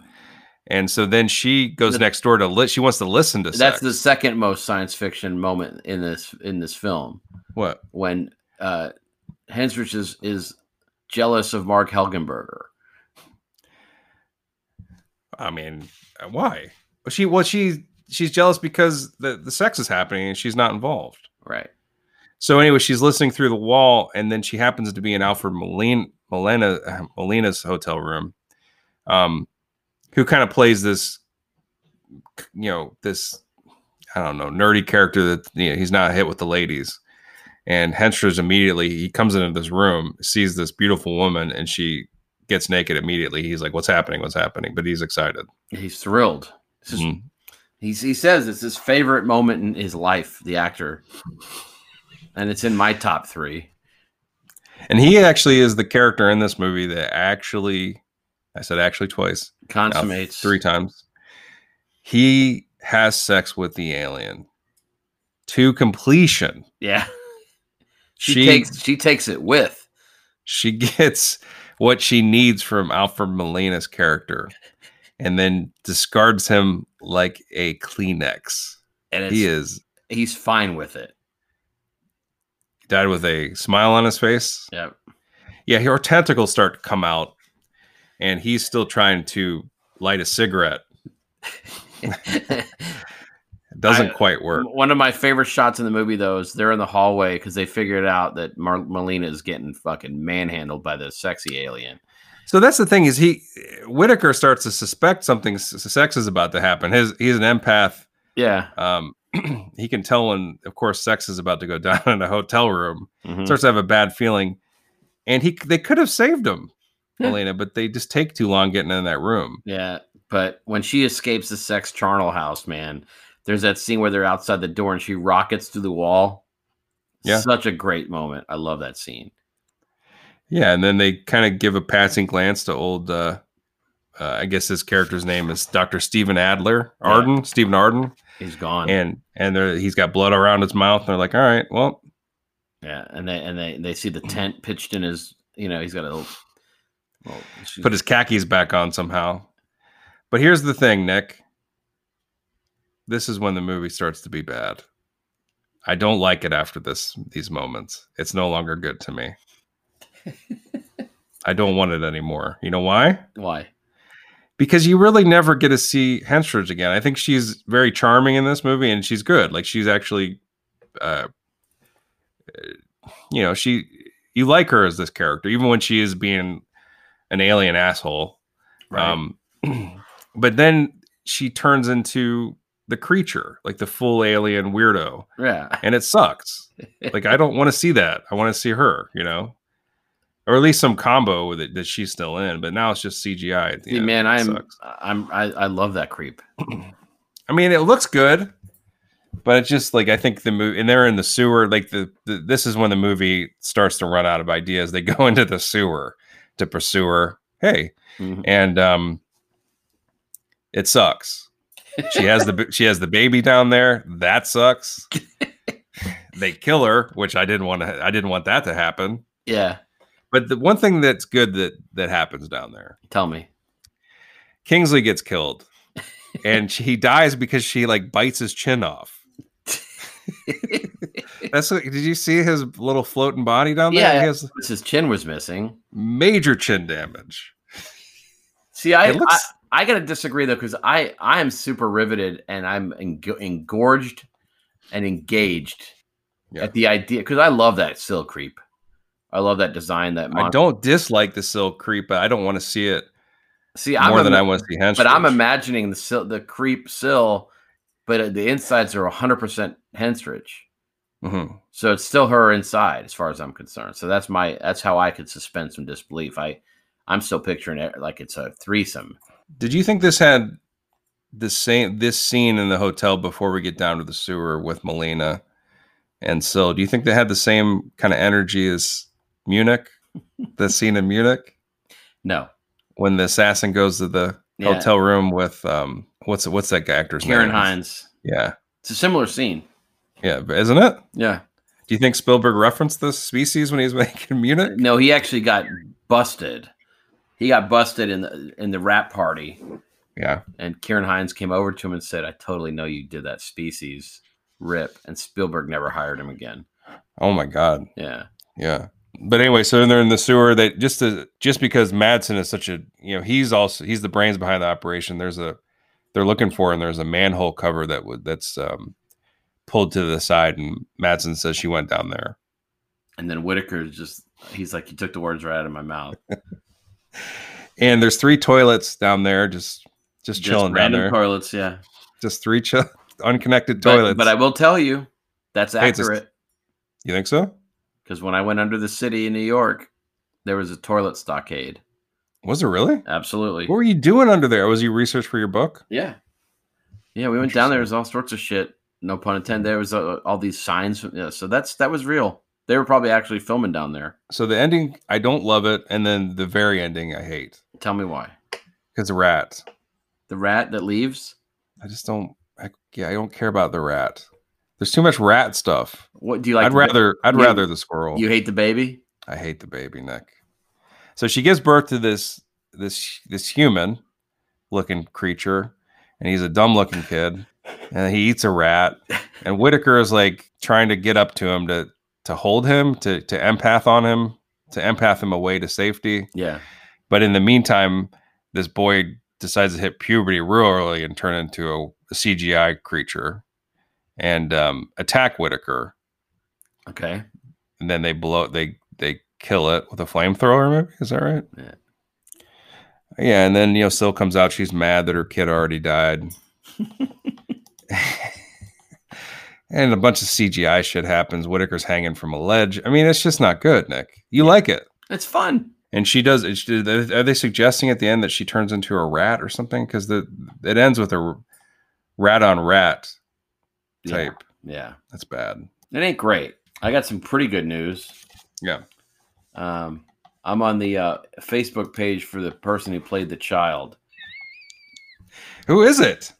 and so then she goes The- next door to lit. She wants to listen to. That's sex. the second most science fiction moment in this in this film what? when uh Henstridge is is jealous of Marg Helgenberger. I mean, uh, why? Well, she well she she's jealous because the the sex is happening and she's not involved. Right. So anyway, she's listening through the wall, and then she happens to be in Alfred Molina, Molina Molina's hotel room, um, who kind of plays this, you know, this I don't know nerdy character that you know, he's not hit with the ladies, and Hensters immediately he comes into this room, sees this beautiful woman, and she gets naked immediately. He's like, "What's happening? What's happening?" But he's excited. He's thrilled. Is, Mhm. he's, he says it's his favorite moment in his life, the actor. And it's in my top three. And he actually is the character in this movie that actually, I said actually twice, Consummates. three times. He has sex with the alien to completion. Yeah. She, She takes she takes it with. she gets what she needs from Alfred Molina's character, and then discards him like a Kleenex. And it's, He is he's fine with it. died with a smile on his face. Yeah. Yeah, her tentacles start to come out, and he's still trying to light a cigarette. It doesn't I- quite work. One of my favorite shots in the movie, though, is they're in the hallway because they figured out that Mar- Molina is getting fucking manhandled by the sexy alien. So that's the thing is he Whitaker starts to suspect something sex is about to happen. His he's an empath. Yeah. Um, he can tell when, of course, sex is about to go down in a hotel room. Mhm. Starts to have a bad feeling, and he they could have saved him. Elena, but they just take too long getting in that room. Yeah. But when she escapes the sex charnel house, man, there's that scene where they're outside the door and she rockets through the wall. Yeah. Such a great moment. I love that scene. Yeah, and then they kind of give a passing glance to old. Uh, uh, I guess his character's name is Doctor Stephen Adler, Yeah. Arden, Stephen Arden, He's gone. and and they're- he's got blood around his mouth. And they're like, all right, well, yeah. And they and they they see the tent pitched in his you know, he's got a little well, she- put his khakis back on somehow. But here's the thing, Nick. This is when the movie starts to be bad. I don't like it after this these moments. It's no longer good to me. I don't want it anymore. You know why? Why? Because you really never get to see Henstridge again. I think she's very charming in this movie, and she's good. Like she's actually, uh, uh, you know, she you like her as this character, even when she is being an alien asshole. Right. Um, but then she turns into the creature, like the full alien weirdo, yeah. and it sucks. like I don't want to see that. I want to see her, you know, or at least some combo with it that she's still in. But now it's just CGI. At the See, end. man, I'm. I'm I, I love that creep. I mean, it looks good, but it's just like I think the movie, and they're in the sewer. Like the, the this is when the movie starts to run out of ideas. They go into the sewer to pursue her. Hey, Mhm. and um, it sucks. She has the she has the baby down there. That sucks. they kill her, which I didn't want to. I didn't want that to happen. Yeah. But the one thing that's good that that happens down there, Tell me. Kingsley gets killed, and she, he dies because she like bites his chin off. That's what, did you see his little floating body down there? Yeah. Has His chin was missing. major chin damage. See, I looks- I, I gotta disagree though because I I am super riveted and I'm eng- engorged and engaged Yeah. at the idea because I love that still creep. I love that design. That I don't dislike the silk creep, but I don't want to see it see. I'm more than ima- I want to see Henstridge. but I'm imagining the sil- the creep still, but uh, the insides are 100 percent Henstridge. Mhm. So it's still her inside, as far as I'm concerned. So that's my that's how I could suspend some disbelief. I I'm still picturing it like it's a threesome. Did you think this had the same this scene in the hotel before we get down to the sewer with Molina and Sil? Do you think they had the same kind of energy as Munich? the scene in Munich No, when the assassin goes to the Yeah. hotel room with um what's what's that actor's name? Ciarán name? Hinds. Yeah, It's a similar scene. yeah, isn't it? Yeah. Do you think Spielberg referenced this species when he was making Munich? No, he actually got busted. He got busted in the in the wrap party, Yeah, and Ciarán Hinds came over to him and said, "I totally know you did that species rip." And Spielberg never hired him again. Oh my god. Yeah, Yeah. But anyway, so they're in the sewer. They just to, just because Madsen is such a you know he's also he's the brains behind the operation. There's a they're looking for and there's a manhole cover that would that's um, pulled to the side and Madsen says she went down there. and then Whitaker just he's like, he took the words right out of my mouth." And there's three toilets down there, just just Just chilling down random there. toilets, yeah. just three ch- unconnected toilets. but I will tell you, that's Hey, a- accurate you think so? because when I went under the city in New York, there was a toilet stockade. Was it really? Absolutely. What were you doing under there? Was you research for your book? Yeah. Yeah, we went down there. There's all sorts of shit. No pun intended. There was uh, all these signs. Yeah, so that's that was real. They were probably actually filming down there. So the ending, I don't love it, and then the very ending, I hate Tell me why. because the rat. The rat that leaves. I just don't. I, yeah, I don't care about the rat. There's too much rat stuff. What do you like? I'd the ba- rather. I'd rather the squirrel. You hate the baby. I hate the baby Nick. So she gives birth to this this this human looking creature, and he's a dumb looking kid, and he eats a rat. And Whitaker is like trying to get up to him to to hold him to to empath on him to empath him away to safety. Yeah. But in the meantime, this boy decides to hit puberty real early and turn into a, a CGI creature and um, attack Whitaker. Okay. And then they blow they they kill it with a flamethrower. Maybe is that right? Yeah. Yeah, and then you know, Sil comes out. She's mad that her kid already died. and a bunch of CGI shit happens. Whitaker's hanging from a ledge. I mean, it's just not good, Nick. You like it. It's fun. And she does. Are they suggesting at the end that she turns into a rat or something? Because the it ends with a rat on rat Yeah. Yeah. That's bad. It ain't great. I got some pretty good news. Yeah. Um, I'm on the uh, Facebook page for the person who played the child. Who is it?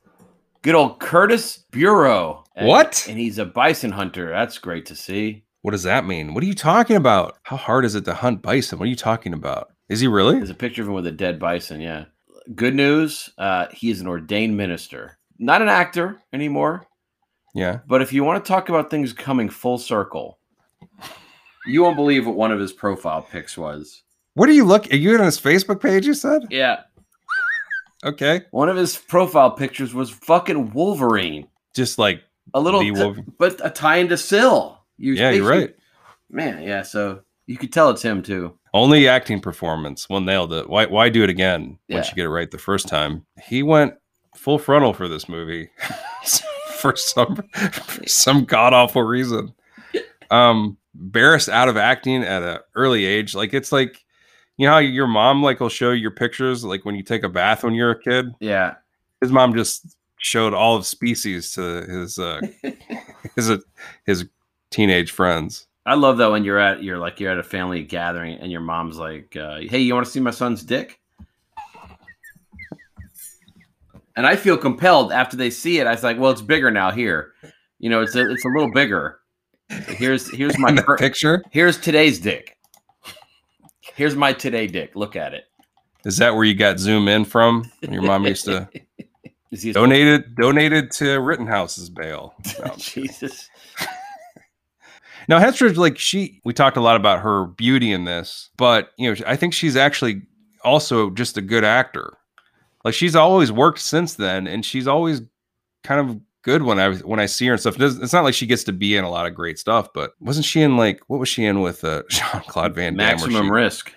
Good old Curtis Bureau. And- What? And he's a bison hunter. That's great to see. What does that mean? What are you talking about? How hard is it to hunt bison? What are you talking about? Is he really? There's a picture of him with a dead bison. Yeah. Good news. Uh, he is an ordained minister, not an actor anymore. Yeah. But if you want to talk about things coming full circle, you won't believe what one of his profile pics was. What are you look? Are you on his Facebook page? You said Yeah. okay. One of his profile pictures was fucking Wolverine. Just like A little, t- but a tie into Sil. You yeah, you're right. Man, yeah. So you could tell it's him too. Only acting performance. Well, nailed it. Why? Why do it again once Yeah. you get it right the first time? He went full frontal for this movie for some for some god awful reason. Um, Barris out of acting at an early age. Like it's like you know how your mom like will show you your pictures like when you take a bath when you're a kid. Yeah. His mom just showed all of species to his uh, his uh, his teenage friends. I love that when you're at you're like you're at a family gathering and your mom's like, uh, "Hey, you want to see my son's dick?" And I feel compelled after they see it. I was like, "Well, it's bigger now. Here, you know, it's a it's a little bigger. Here's here's my cur- picture here's today's dick. Here's my today dick. Look at it. is that where you got zoom in from? When your mom used to. Is he donated donated to Rittenhouse's bail. No. Jesus. Now Henstridge, like she, we talked a lot about her beauty in this, but you know, I think she's actually also just a good actor. Like she's always worked since then, and she's always kind of good when I when I see her and stuff. It's not like she gets to be in a lot of great stuff, but wasn't she in like what was she in with uh, Jean Claude Van Damme? Maximum she- risk.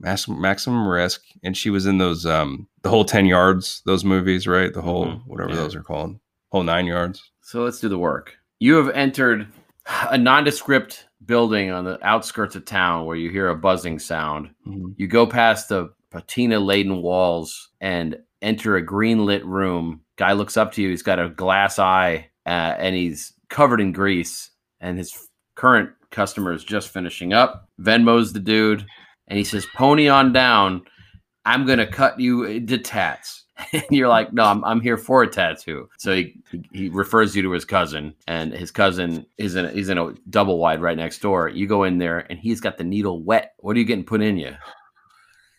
Maximum, maximum risk, and she was in those um the whole ten yards, those movies, right? The whole Mhm. whatever Yeah. those are called, whole nine yards. So let's do the work. You have entered a nondescript building on the outskirts of town where you hear a buzzing sound. You go past the patina laden walls and enter a green lit room. Guy looks up to you. He's got a glass eye uh, and he's covered in grease. And his current customer is just finishing up. Venmo's the dude. And he says, Pony on down. I'm going to cut you into tats. And you're like, no, I'm, I'm here for a tattoo. So he, he, refers you to his cousin, and his cousin is in he's in a double wide right next door. You go in there, and he's got the needle wet. What are you getting put in you?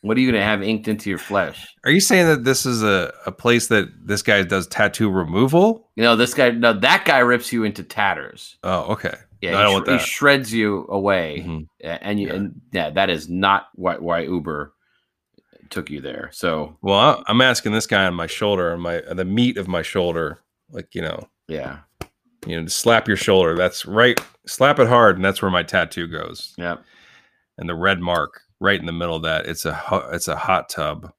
What are you going to have inked into your flesh? Are you saying that this is a, a place that this guy does tattoo removal? You know, this guy, no, that guy rips you into tatters. Oh, okay. Yeah, No, he, I don't sh- he shreds you away, Mhm. And you, Yeah. and yeah, that is not why, why Uber took you there. So Well, I- I'm asking this guy on my shoulder, on my the meat of my shoulder, like you know, yeah, you know, to slap your shoulder. That's right. Slap it hard, and that's where my tattoo goes. yeah, And the red mark right in the middle of that, it's a hu- it's a hot tub,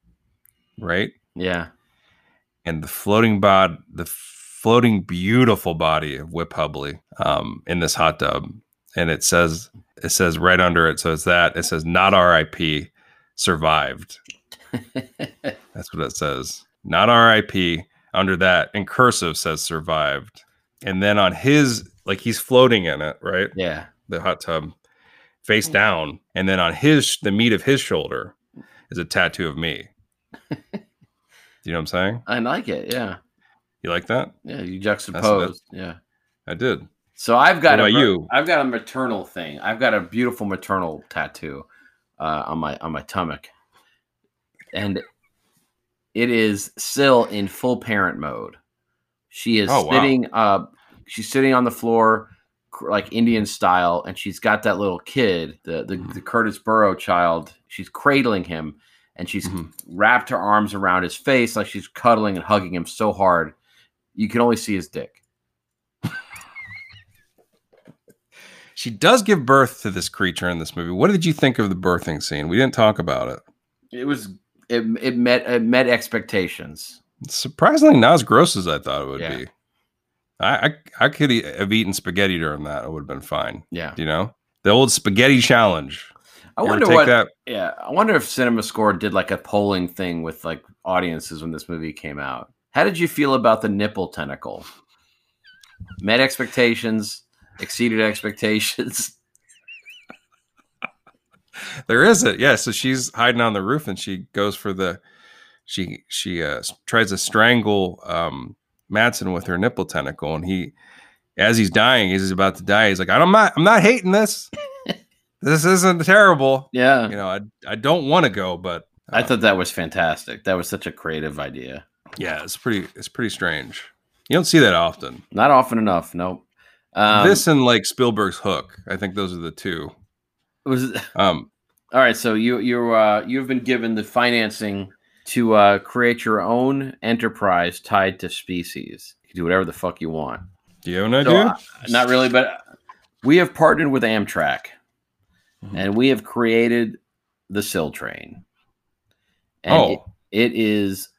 right? yeah. and the floating bod, the floating beautiful body of Whip Hubley um, in this hot tub, and it says it says right under it. So it's that it says not R.I.P. survived. That's what it says. Not R.I.P. Under that in cursive says survived, and then on his like he's floating in it, right? yeah. The hot tub, face down, and then on his the meat of his shoulder is a tattoo of me. Do you know what I'm saying? I like it. Yeah, You like that? yeah. You juxtapose. Yeah. I did. So I've got a you? I've got a maternal thing. I've got a beautiful maternal tattoo uh, on my on my stomach, and it is still in full parent mode. She is Oh, wow. sitting. Uh, she's sitting on the floor, like Indian style, and she's got that little kid, the the, Mhm. the Curtis Burrow child. She's cradling him, and she's Mhm. wrapped her arms around his face, like she's cuddling and hugging him so hard, you can only see his dick. She does give birth to this creature in this movie. What did you think of the birthing scene? We didn't talk about it. It was it, it met it met expectations. Surprisingly, not as gross as I thought it would Yeah. be. I, I I could have eaten spaghetti during that. It would have been fine. Yeah, You know, the old spaghetti challenge. I You wonder what. that. Yeah, I wonder if Cinema Score did like a polling thing with like audiences when this movie came out. How did you feel about the nipple tentacle? Met expectations, exceeded expectations. There is it. Yeah. So she's hiding on the roof, and she goes for the. She she uh, tries to strangle um, Madsen with her nipple tentacle, and he, as he's dying, as he's about to die, he's like, "I'm not I'm not hating this. this isn't terrible. Yeah, You know, I I don't want to go, but I thought that was fantastic. That was such a creative idea. yeah, it's pretty it's pretty strange. You don't see that often. Not often enough. Nope. Um, this and like Spielberg's Hook. I think those are the two. was Um, All right, so you you uh, you've been given the financing to uh, create your own enterprise tied to species. You can do whatever the fuck you want. Do you have an So, idea? uh, not really, but we have partnered with Amtrak, Mhm. and we have created the Sil Train. And Oh. it- it is.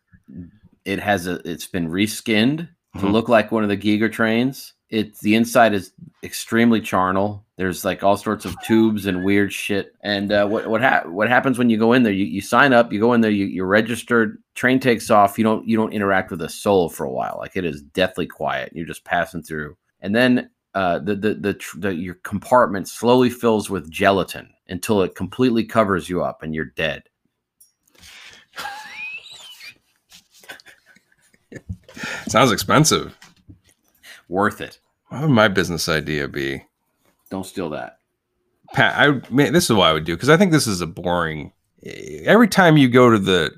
It has a. It's been reskinned to Mhm. look like one of the Giger trains. It's the inside is extremely charnel. There's like all sorts of tubes and weird shit. And uh, what what ha- what happens when you go in there? You, you sign up. You go in there. You, you're registered. Train takes off. You don't you don't interact with a soul for a while. Like it is deathly quiet. You're just passing through. And then uh, the, the the tr- the your compartment slowly fills with gelatin until it completely covers you up and you're dead. Sounds expensive. Worth it. What would my business idea be? Don't steal that. Pat, I man, this is what I would do because I think this is a boring. Eh, every time you go to the,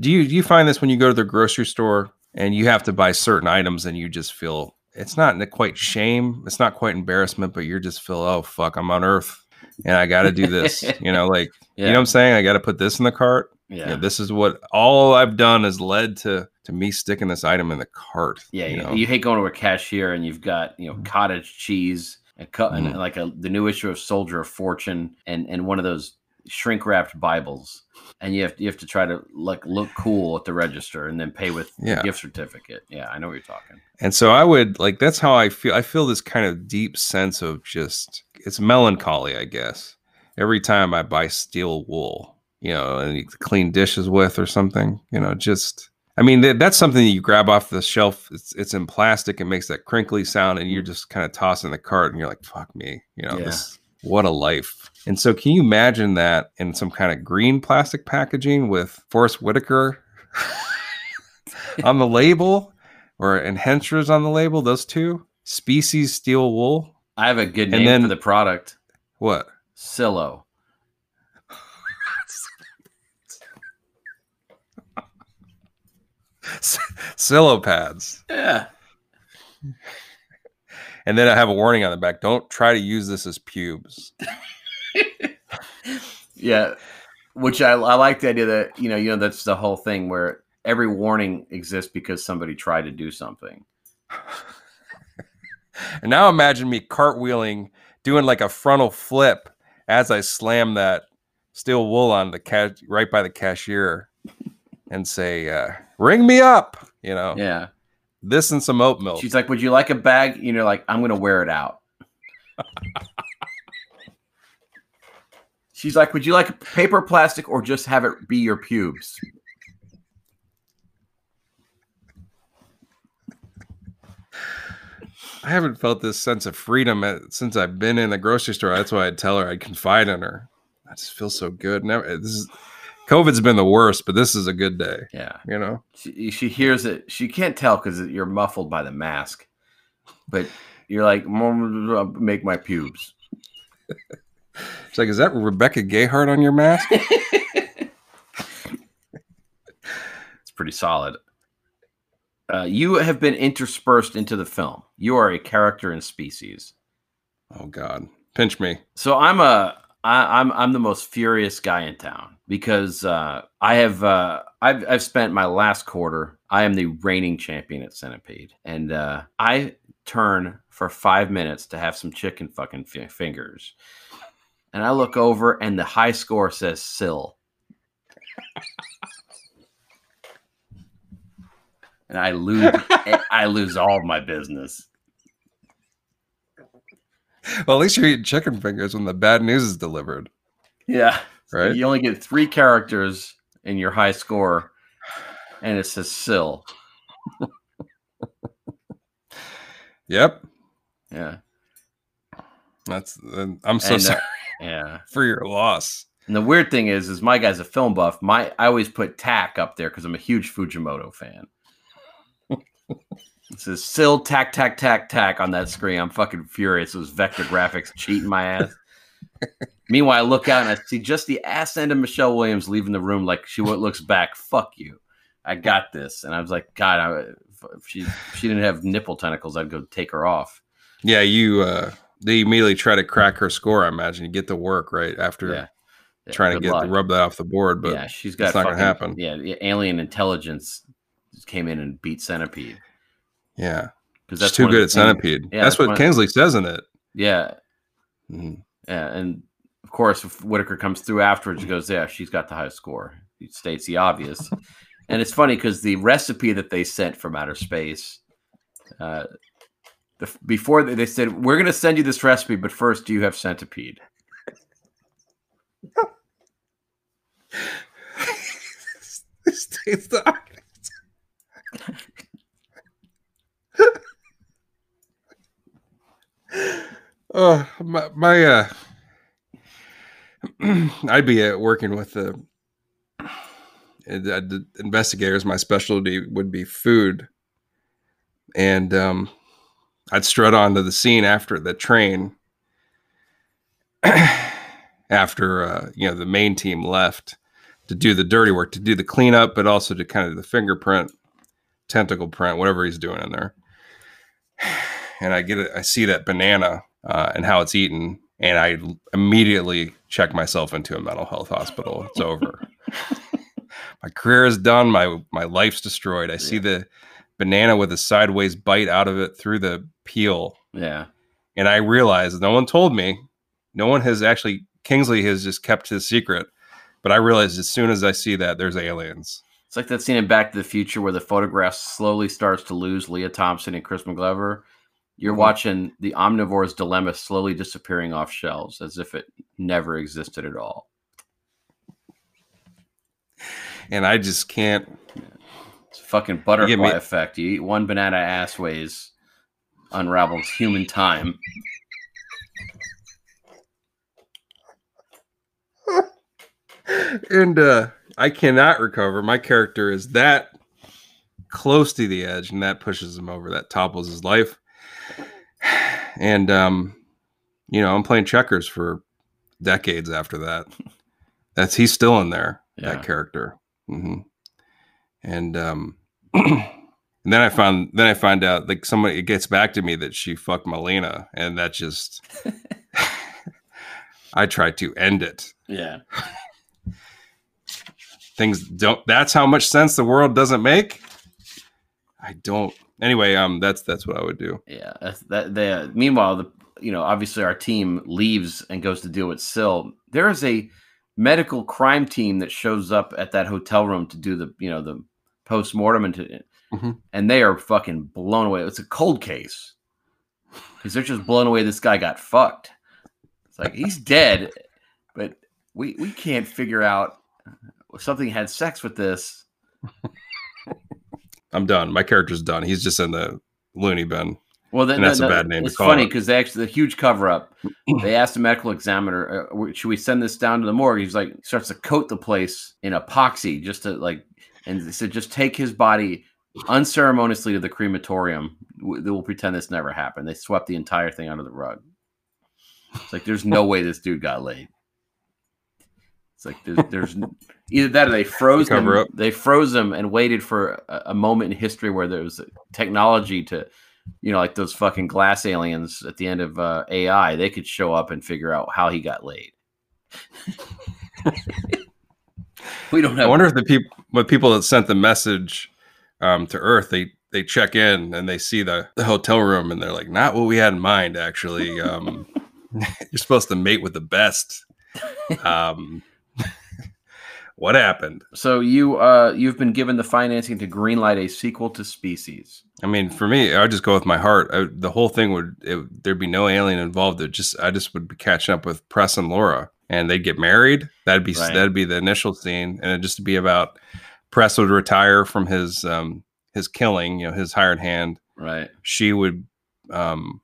do you do you find this when you go to the grocery store and you have to buy certain items and you just feel it's not quite shame, it's not quite embarrassment, but you're just feel oh fuck, I'm on Earth and I got to do this. you know, like Yeah. you know what I'm saying? I got to put this in the cart. yeah. Yeah, this is what all I've done has led to to me sticking this item in the cart. Yeah, you know? you hate going to a cashier and you've got you know cottage cheese and, cut and Mhm. like a the new issue of Soldier of Fortune and and one of those shrink wrapped Bibles, and you have you have to try to like look cool at the register and then pay with the Yeah. gift certificate. Yeah, I know what you're talking. And so I would like that's how I feel. I feel this kind of deep sense of just it's melancholy, I guess. Every time I buy steel wool, you know, and you clean dishes with or something, you know, just I mean that, that's something that you grab off the shelf. It's it's in plastic. It makes that crinkly sound, and you're mm-hmm. just kind of tossing the cart, and you're like, "Fuck me," you know. Yeah. This what a life. And so, can you imagine that in some kind of green plastic packaging with Forest Whitaker on the label, or and Henstridge's on the label? Those two species steel wool. I have a good And name then- for the product, What? Silo. Silo pads. Yeah, And then I have a warning on the back. Don't try to use this as pubes. yeah. Which I, I like the idea that you know you know that's the whole thing where every warning exists because somebody tried to do something. And now imagine me cartwheeling, doing like a frontal flip as I slam that steel wool on the cash right by the cashier and say, uh, ring me up. You know, Yeah. this and some oat milk. She's like, "Would you like a bag?" You know, like I'm gonna wear it out. She's like, "Would you like paper, plastic, or just have it be your pubes?" I haven't felt this sense of freedom since I've been in the grocery store. That's why I'd tell her I'd confide in her. I just feel so good. Never, this is COVID's been the worst, but this is a good day. Yeah. You know, She she hears it. She can't tell because you're muffled by the mask, but you're like, "Mom, "Make my pubes." it's like, is that Rebecca Gayheart on your mask? It's pretty solid. Uh, you have been interspersed into the film. You are a character in Species. oh God, pinch me. So I'm a I, I'm I'm the most furious guy in town because uh, I have uh, I've I've spent my last quarter. I am the reigning champion at Centipede, and uh, I turn for five minutes to have some chicken fucking fi- fingers, and I look over and the high score says Sil, and I lose I lose all my business. Well, at least you're eating chicken fingers when the bad news is delivered, Yeah. right? You only get three characters in your high score, and it says Sil. Yep. Yeah. That's. uh, I'm so And, uh, sorry Yeah. for your loss. And the weird thing is, is my guy's a film buff. My I always put Tack up there because I'm a huge Fujimoto fan. It says Sil tack tack tack tack on that screen. I'm fucking furious. Those vector graphics cheating my ass. Meanwhile, I look out and I see just the ass end of Michelle Williams leaving the room like she looks back. Fuck you. I got this. And I was like, God, I, if she if she didn't have nipple tentacles, I'd go take her off. Yeah, you. uh They immediately try to crack her score. I imagine you get to work right after Yeah. Yeah, trying to get luck. rub that off the board, but yeah, she's got it's not gonna happen. Yeah, yeah, alien intelligence came in and beat Centipede yeah, because that's too good at Centipede. yeah, that's that's what Kinsley says in it. Yeah, Mhm. yeah, and of course, if Whitaker comes through afterwards. He goes, "Yeah, she's got the highest score." He states the obvious, and it's funny because the recipe that they sent from outer space, uh, the, before they, they said, "We're going to send you this recipe, but first, do you have centipede?" Oh my, my uh i'd be uh, working with the, uh, investigators. My specialty would be food. And um i'd strut onto the scene after the train. After uh you know the main team left to do the dirty work, to do the cleanup, but also to kind of the fingerprint, tentacle print, whatever he's doing in there. And I get it, I see that banana uh, and how it's eaten, and I immediately check myself into a mental health hospital. It's over. my career is done. My my life's destroyed. I see the banana with a sideways bite out of it through the peel, Yeah, and I realize no one told me. No one has actually. Kingsley has just kept his secret. But I realized as soon as I see that, there's aliens. It's like that scene in Back to the Future where the photograph slowly starts to lose Lea Thompson and Crispin Glover. You're Mhm. watching the omnivore's dilemma slowly disappearing off shelves as if it never existed at all. And I just can't. It's a fucking butterfly me- effect. You eat one banana ass ways, unravels human time. And uh, I cannot recover. My character is that close to the edge, and that pushes him over. That topples his life. And um, you know, I'm playing checkers for decades after that. That's he's still in there. Yeah. That character. hmm And um, and then I found then I find out like somebody it gets back to me that she fucked Molina, and that just I tried to end it. Yeah. Things don't. That's how much sense the world doesn't make. I don't. Anyway, um, that's that's what I would do. Yeah. That they, meanwhile, the you know obviously our team leaves and goes to deal with Sil. There is a medical crime team that shows up at that hotel room to do the you know the post mortem and to, Mhm. and they are fucking blown away. It's a cold case because they're just blown away. This guy got fucked. It's like he's dead, but we we can't figure out something had sex with this. I'm done. My character's done. He's just in the loony bin. Well, then And that's a bad name to It's funny because they actually the huge cover up. they asked the medical examiner, uh, "Should we send this down to the morgue?" He's like, starts to coat the place in epoxy just to like, and they said, "Just take his body unceremoniously to the crematorium. W- We'll pretend this never happened." They swept the entire thing under the rug. It's like there's no way this dude got laid. It's like there's, there's either that or they froze him. up. They froze him and waited for a, a moment in history where there was technology to, you know, like those fucking glass aliens at the end of uh, AI. They could show up and figure out how he got laid. we don't I wonder if the people, what people that sent the message um, to Earth, they they check in and they see the, the hotel room and they're like, not what we had in mind. Actually, um, you're supposed to mate with the best. Um, what happened? So you uh you've been given the financing to greenlight a sequel to Species. I mean, for me, I would just go with my heart. I, the whole thing would it, there'd be no alien involved. It just I just would be catching up with Press and Laura, and they'd get married. That'd be Right. that'd be the initial scene, and it'd just be about Press would retire from his um his killing, you know, his hired hand. Right. She would um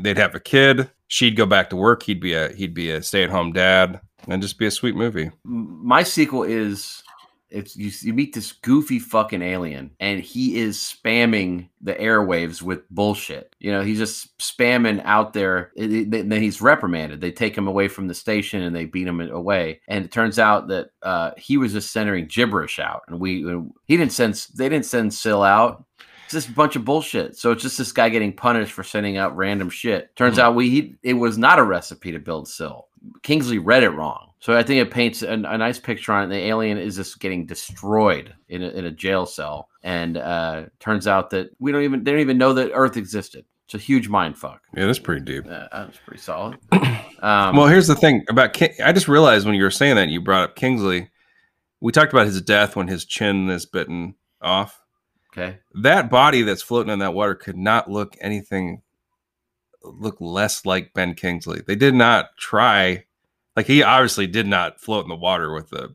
they'd have a kid. She'd go back to work. He'd be a he'd be a stay at home dad, and just be a sweet movie. My sequel is it's you, you meet this goofy fucking alien and he is spamming the airwaves with bullshit. You know, he's just spamming out there. It- it- then he's reprimanded. They take him away from the station and they beat him away. And it turns out that uh, he was just sending gibberish out, and we he didn't send they didn't send Sil out. It's just a bunch of bullshit. So it's just this guy getting punished for sending out random shit. Turns Mhm. out we he, it was not a recipe to build Sil. Kingsley read it wrong. So I think it paints a, a nice picture on it. The alien is just getting destroyed in a, in a jail cell, and uh, turns out that we don't even they don't even know that Earth existed. It's a huge mind fuck. Yeah, that's pretty deep. Uh, that's pretty solid. Um, well, here's the thing about King. I just realized when you were saying that you brought up Kingsley. We talked about his death when his chin is bitten off. okay, That body that's floating in that water could not look anything look less like Ben Kingsley. They did not try like he obviously did not float in the water with the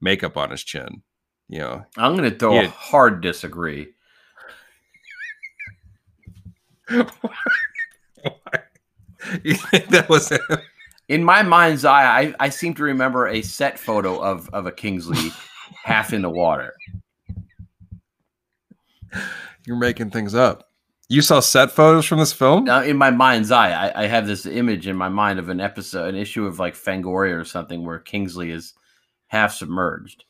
makeup on his chin. You know, I'm going to throw a hard disagree. you think that was him? In my mind's eye, I, I seem to remember a set photo of of a Kingsley half in the water. You're making things up. You saw set photos from this film? Now, in my mind's eye, I, I have this image in my mind of an episode, an issue of like Fangoria or something, where Kingsley is half submerged.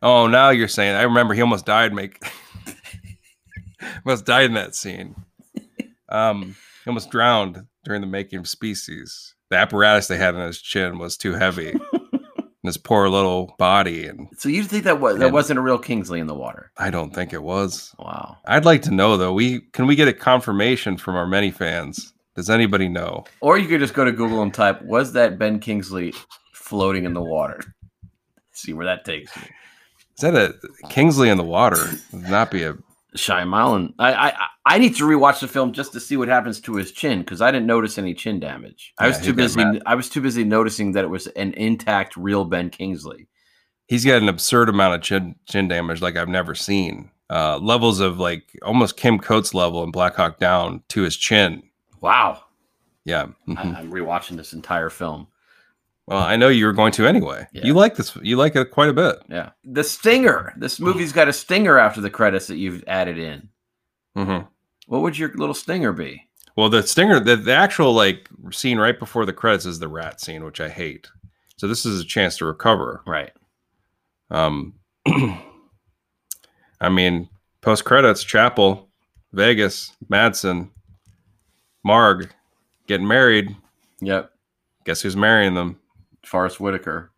Oh, now you're saying. I remember he almost died. Make almost died in that scene. Um, he almost drowned during the making of Species. The apparatus they had on his chin was too heavy. And his poor little body, and So you think that was that wasn't a real Kingsley in the water? I don't think it was. Wow. I'd like to know though. We can we get a confirmation from our many fans? Does anybody know? Or you could just go to Google and type, "Was that Ben Kingsley floating in the water?" See where that takes you. Is that a Kingsley in the water? Would not be a Shyamalan. I, I I- I need to rewatch the film just to see what happens to his chin because I didn't notice any chin damage. I was too busy. I was too busy noticing that it was an intact, real Ben Kingsley. he's got an absurd amount of chin, chin damage like I've never seen. Uh, levels of like almost Kim Coates level in Black Hawk Down to his chin. Wow. Yeah. I, mhm. I'm rewatching this entire film. Well, I know you were going to anyway. Yeah. You like this. You like it quite a bit. Yeah. The stinger. This movie's got a stinger after the credits that you've added in. hmm What would your little stinger be? Well, the stinger, the, the actual like scene right before the credits is the rat scene, which I hate. So this is a chance to recover. Right. Um, I mean, post credits, Chapel, Vegas, Madsen, Marg, getting married. Yep. Guess who's marrying them? Forest Whitaker.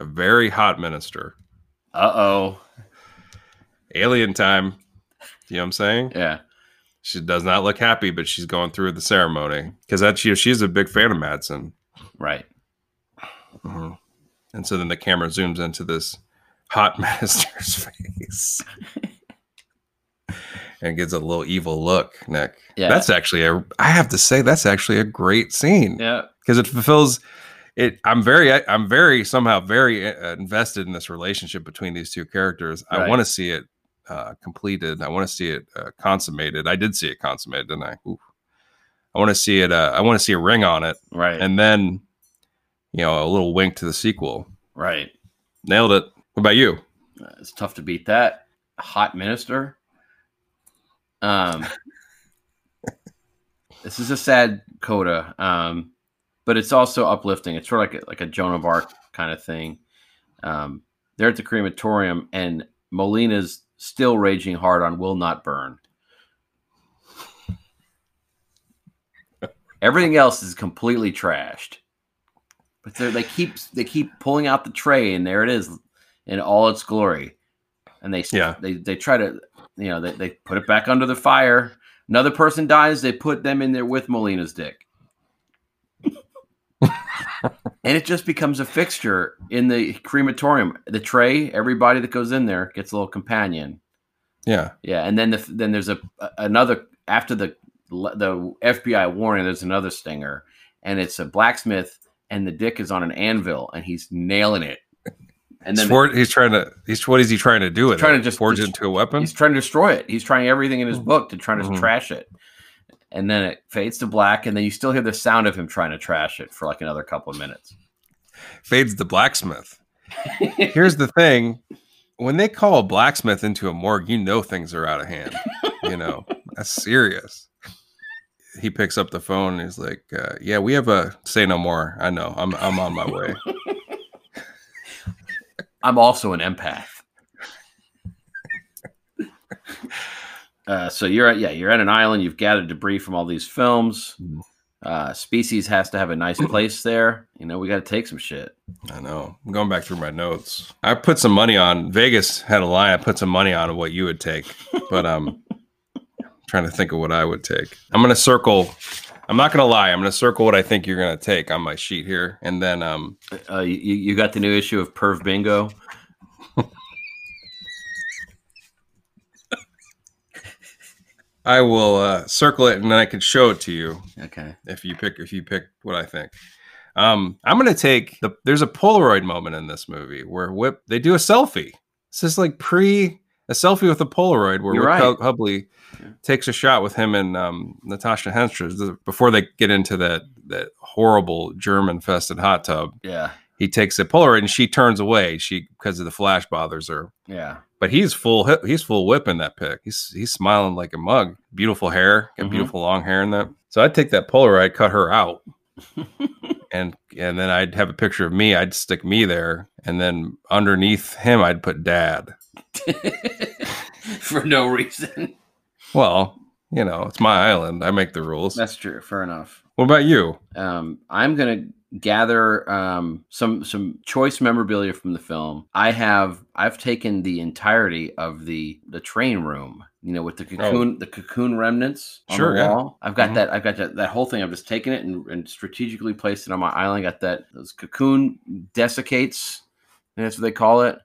A very hot minister. Uh oh. Alien time. You know what I'm saying? Yeah. She does not look happy, but she's going through the ceremony because that's you know, she's a big fan of Madsen. Right. Mhm. And so then the camera zooms into this hot minister's face and gives a little evil look, Nick. Yeah. That's actually a, I have to say, that's actually a great scene Yeah. because it fulfills it. I'm very, I'm very, somehow very uh, invested in this relationship between these two characters. I want to see it uh, completed. I want to see it uh, consummated. I did see it consummated, didn't I? I want to see it. Uh, I want to see a ring on it Right. and then you know a little wink to the sequel right. nailed it what about you Uh, It's tough to beat that. Hot minister. Um, this is a sad coda, um, but it's also uplifting. It's sort of like a, like a Joan of Arc kind of thing. Um, they're at the crematorium, and Molina's still raging hard on "Will Not Burn." Everything else is completely trashed, but they keep they keep pulling out the tray, and there it is in all its glory. And they Yeah. they they try to you know they, they put it back under the fire. Another person dies, they put them in there with Molina's dick. And it just becomes a fixture in the crematorium. The tray, everybody that goes in there gets a little companion. yeah Yeah, and then the, then there's a, another after the the FBI warning. There's another stinger, and it's a blacksmith, and the dick is on an anvil, and he's nailing it. And he's, then for, he's trying to he's what is he trying to do with trying it to just- forge it into a weapon he's trying to destroy it. He's trying everything in his book to try to Mhm. trash it. And then it fades to black, and then you still hear the sound of him trying to trash it for like another couple of minutes. fades the blacksmith. Here's the thing. When they call a blacksmith into a morgue you know things are out of hand you know? That's serious. He picks up the phone and he's like uh, yeah we have a say no more. I know. I'm, I'm on my way. I'm also an empath. Uh, so you're at yeah you're at an island. You've gathered debris from all these films. Uh, species has to have a nice place there. You know, we got to take some shit. I know. I'm going back through my notes. I put some money on Vegas had a line. I put some money on what you would take, but um, trying to think of what I would take. I'm gonna circle. I'm not gonna lie. I'm gonna circle what I think you're gonna take on my sheet here, and then um, Uh, you, you got the new issue of Perv Bingo. I will uh, circle it, and then I can show it to you Okay. if you pick if you pick what I think. Um, I'm gonna take the. There's a Polaroid moment in this movie where Whip they do a selfie. This is like pre a selfie with a Polaroid where You're Whip right. Hubley Yeah. takes a shot with him and um, Natasha Henstridge before they get into that that horrible germ infested hot tub. Yeah. He takes a Polaroid and she turns away. She because of the flash bothers her. Yeah. But he's full he's full whipping that pic. He's he's smiling like a mug. Beautiful hair, got Mhm. beautiful long hair in that. So I'd take that Polaroid, cut her out, and and then I'd have a picture of me. I'd stick me there, and then underneath him, I'd put dad. For no reason. Well, you know, it's my island. I make the rules. That's true. Fair enough. What about you? Um, I'm gonna gather um, some some choice memorabilia from the film. I have I've taken the entirety of the the train room. You know, with the cocoon the cocoon remnants on Oh. Sure, the yeah. wall. I've got Mhm. that. I've got that, that whole thing. I've just taken it and, and strategically placed it on my island. Got that those cocoon desiccates. Think That's what they call it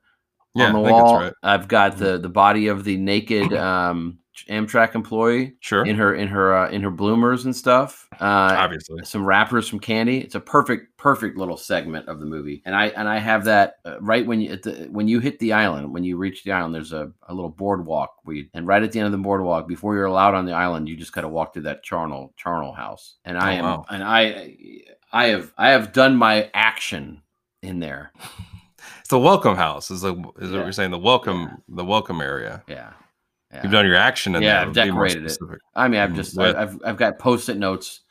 Yeah, on the I think that's wall. right. I've got the the body of the naked um, Amtrak employee Sure, in her in her uh, in her bloomers and stuff. Uh, obviously. some wrappers from Candy. It's a perfect perfect little segment of the movie, and I and I have that uh, right when you at the, when you hit the island, when you reach the island, there's a, a little boardwalk. Where you, and right at the end of the boardwalk, before you're allowed on the island, you just got to walk through that charnel charnel house. And I Oh, am wow. and I I have I have done my action in there. It's the welcome house. Is the is Yeah. what you're saying? The welcome the welcome area. Yeah. Yeah. You've done your action in Yeah. I've decorated it. I mean, I've Mhm. just What? I, I've I've got post-it notes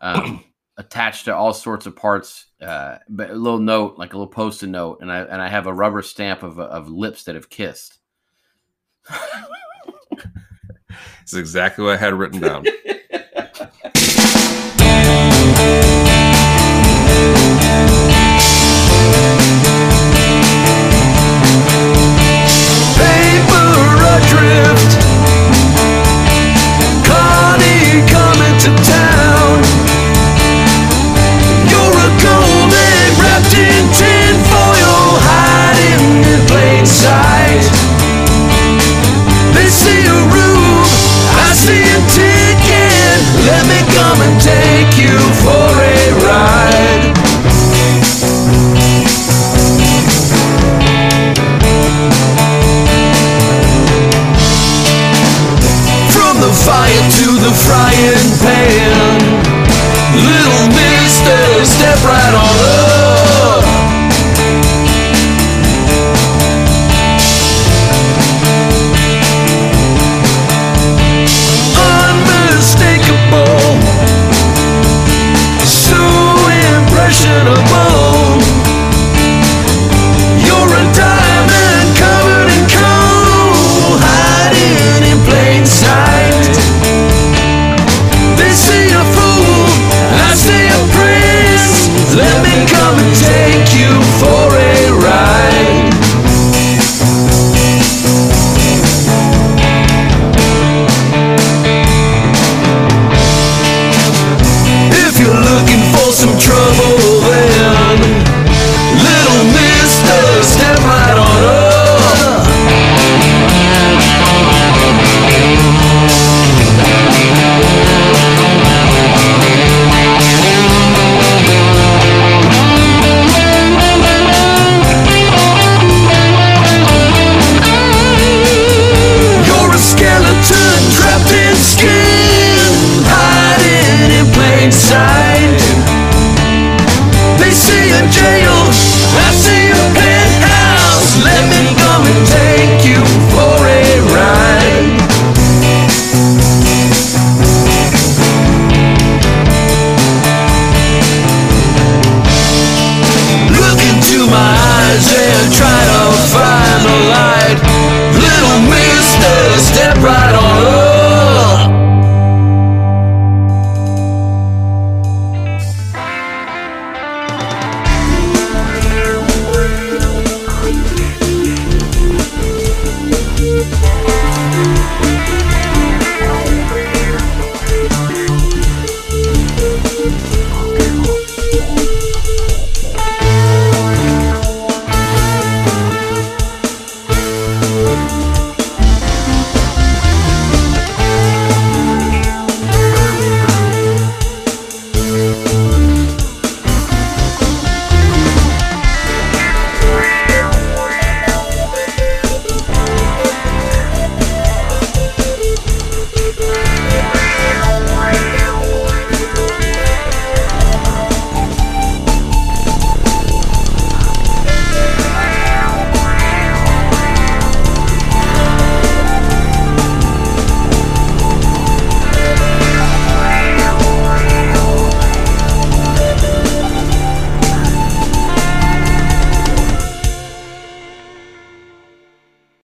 um, attached to all sorts of parts. Uh, but a little note, like a little post-it note, and I and I have a rubber stamp of of lips that have kissed. It's exactly what I had written down. paper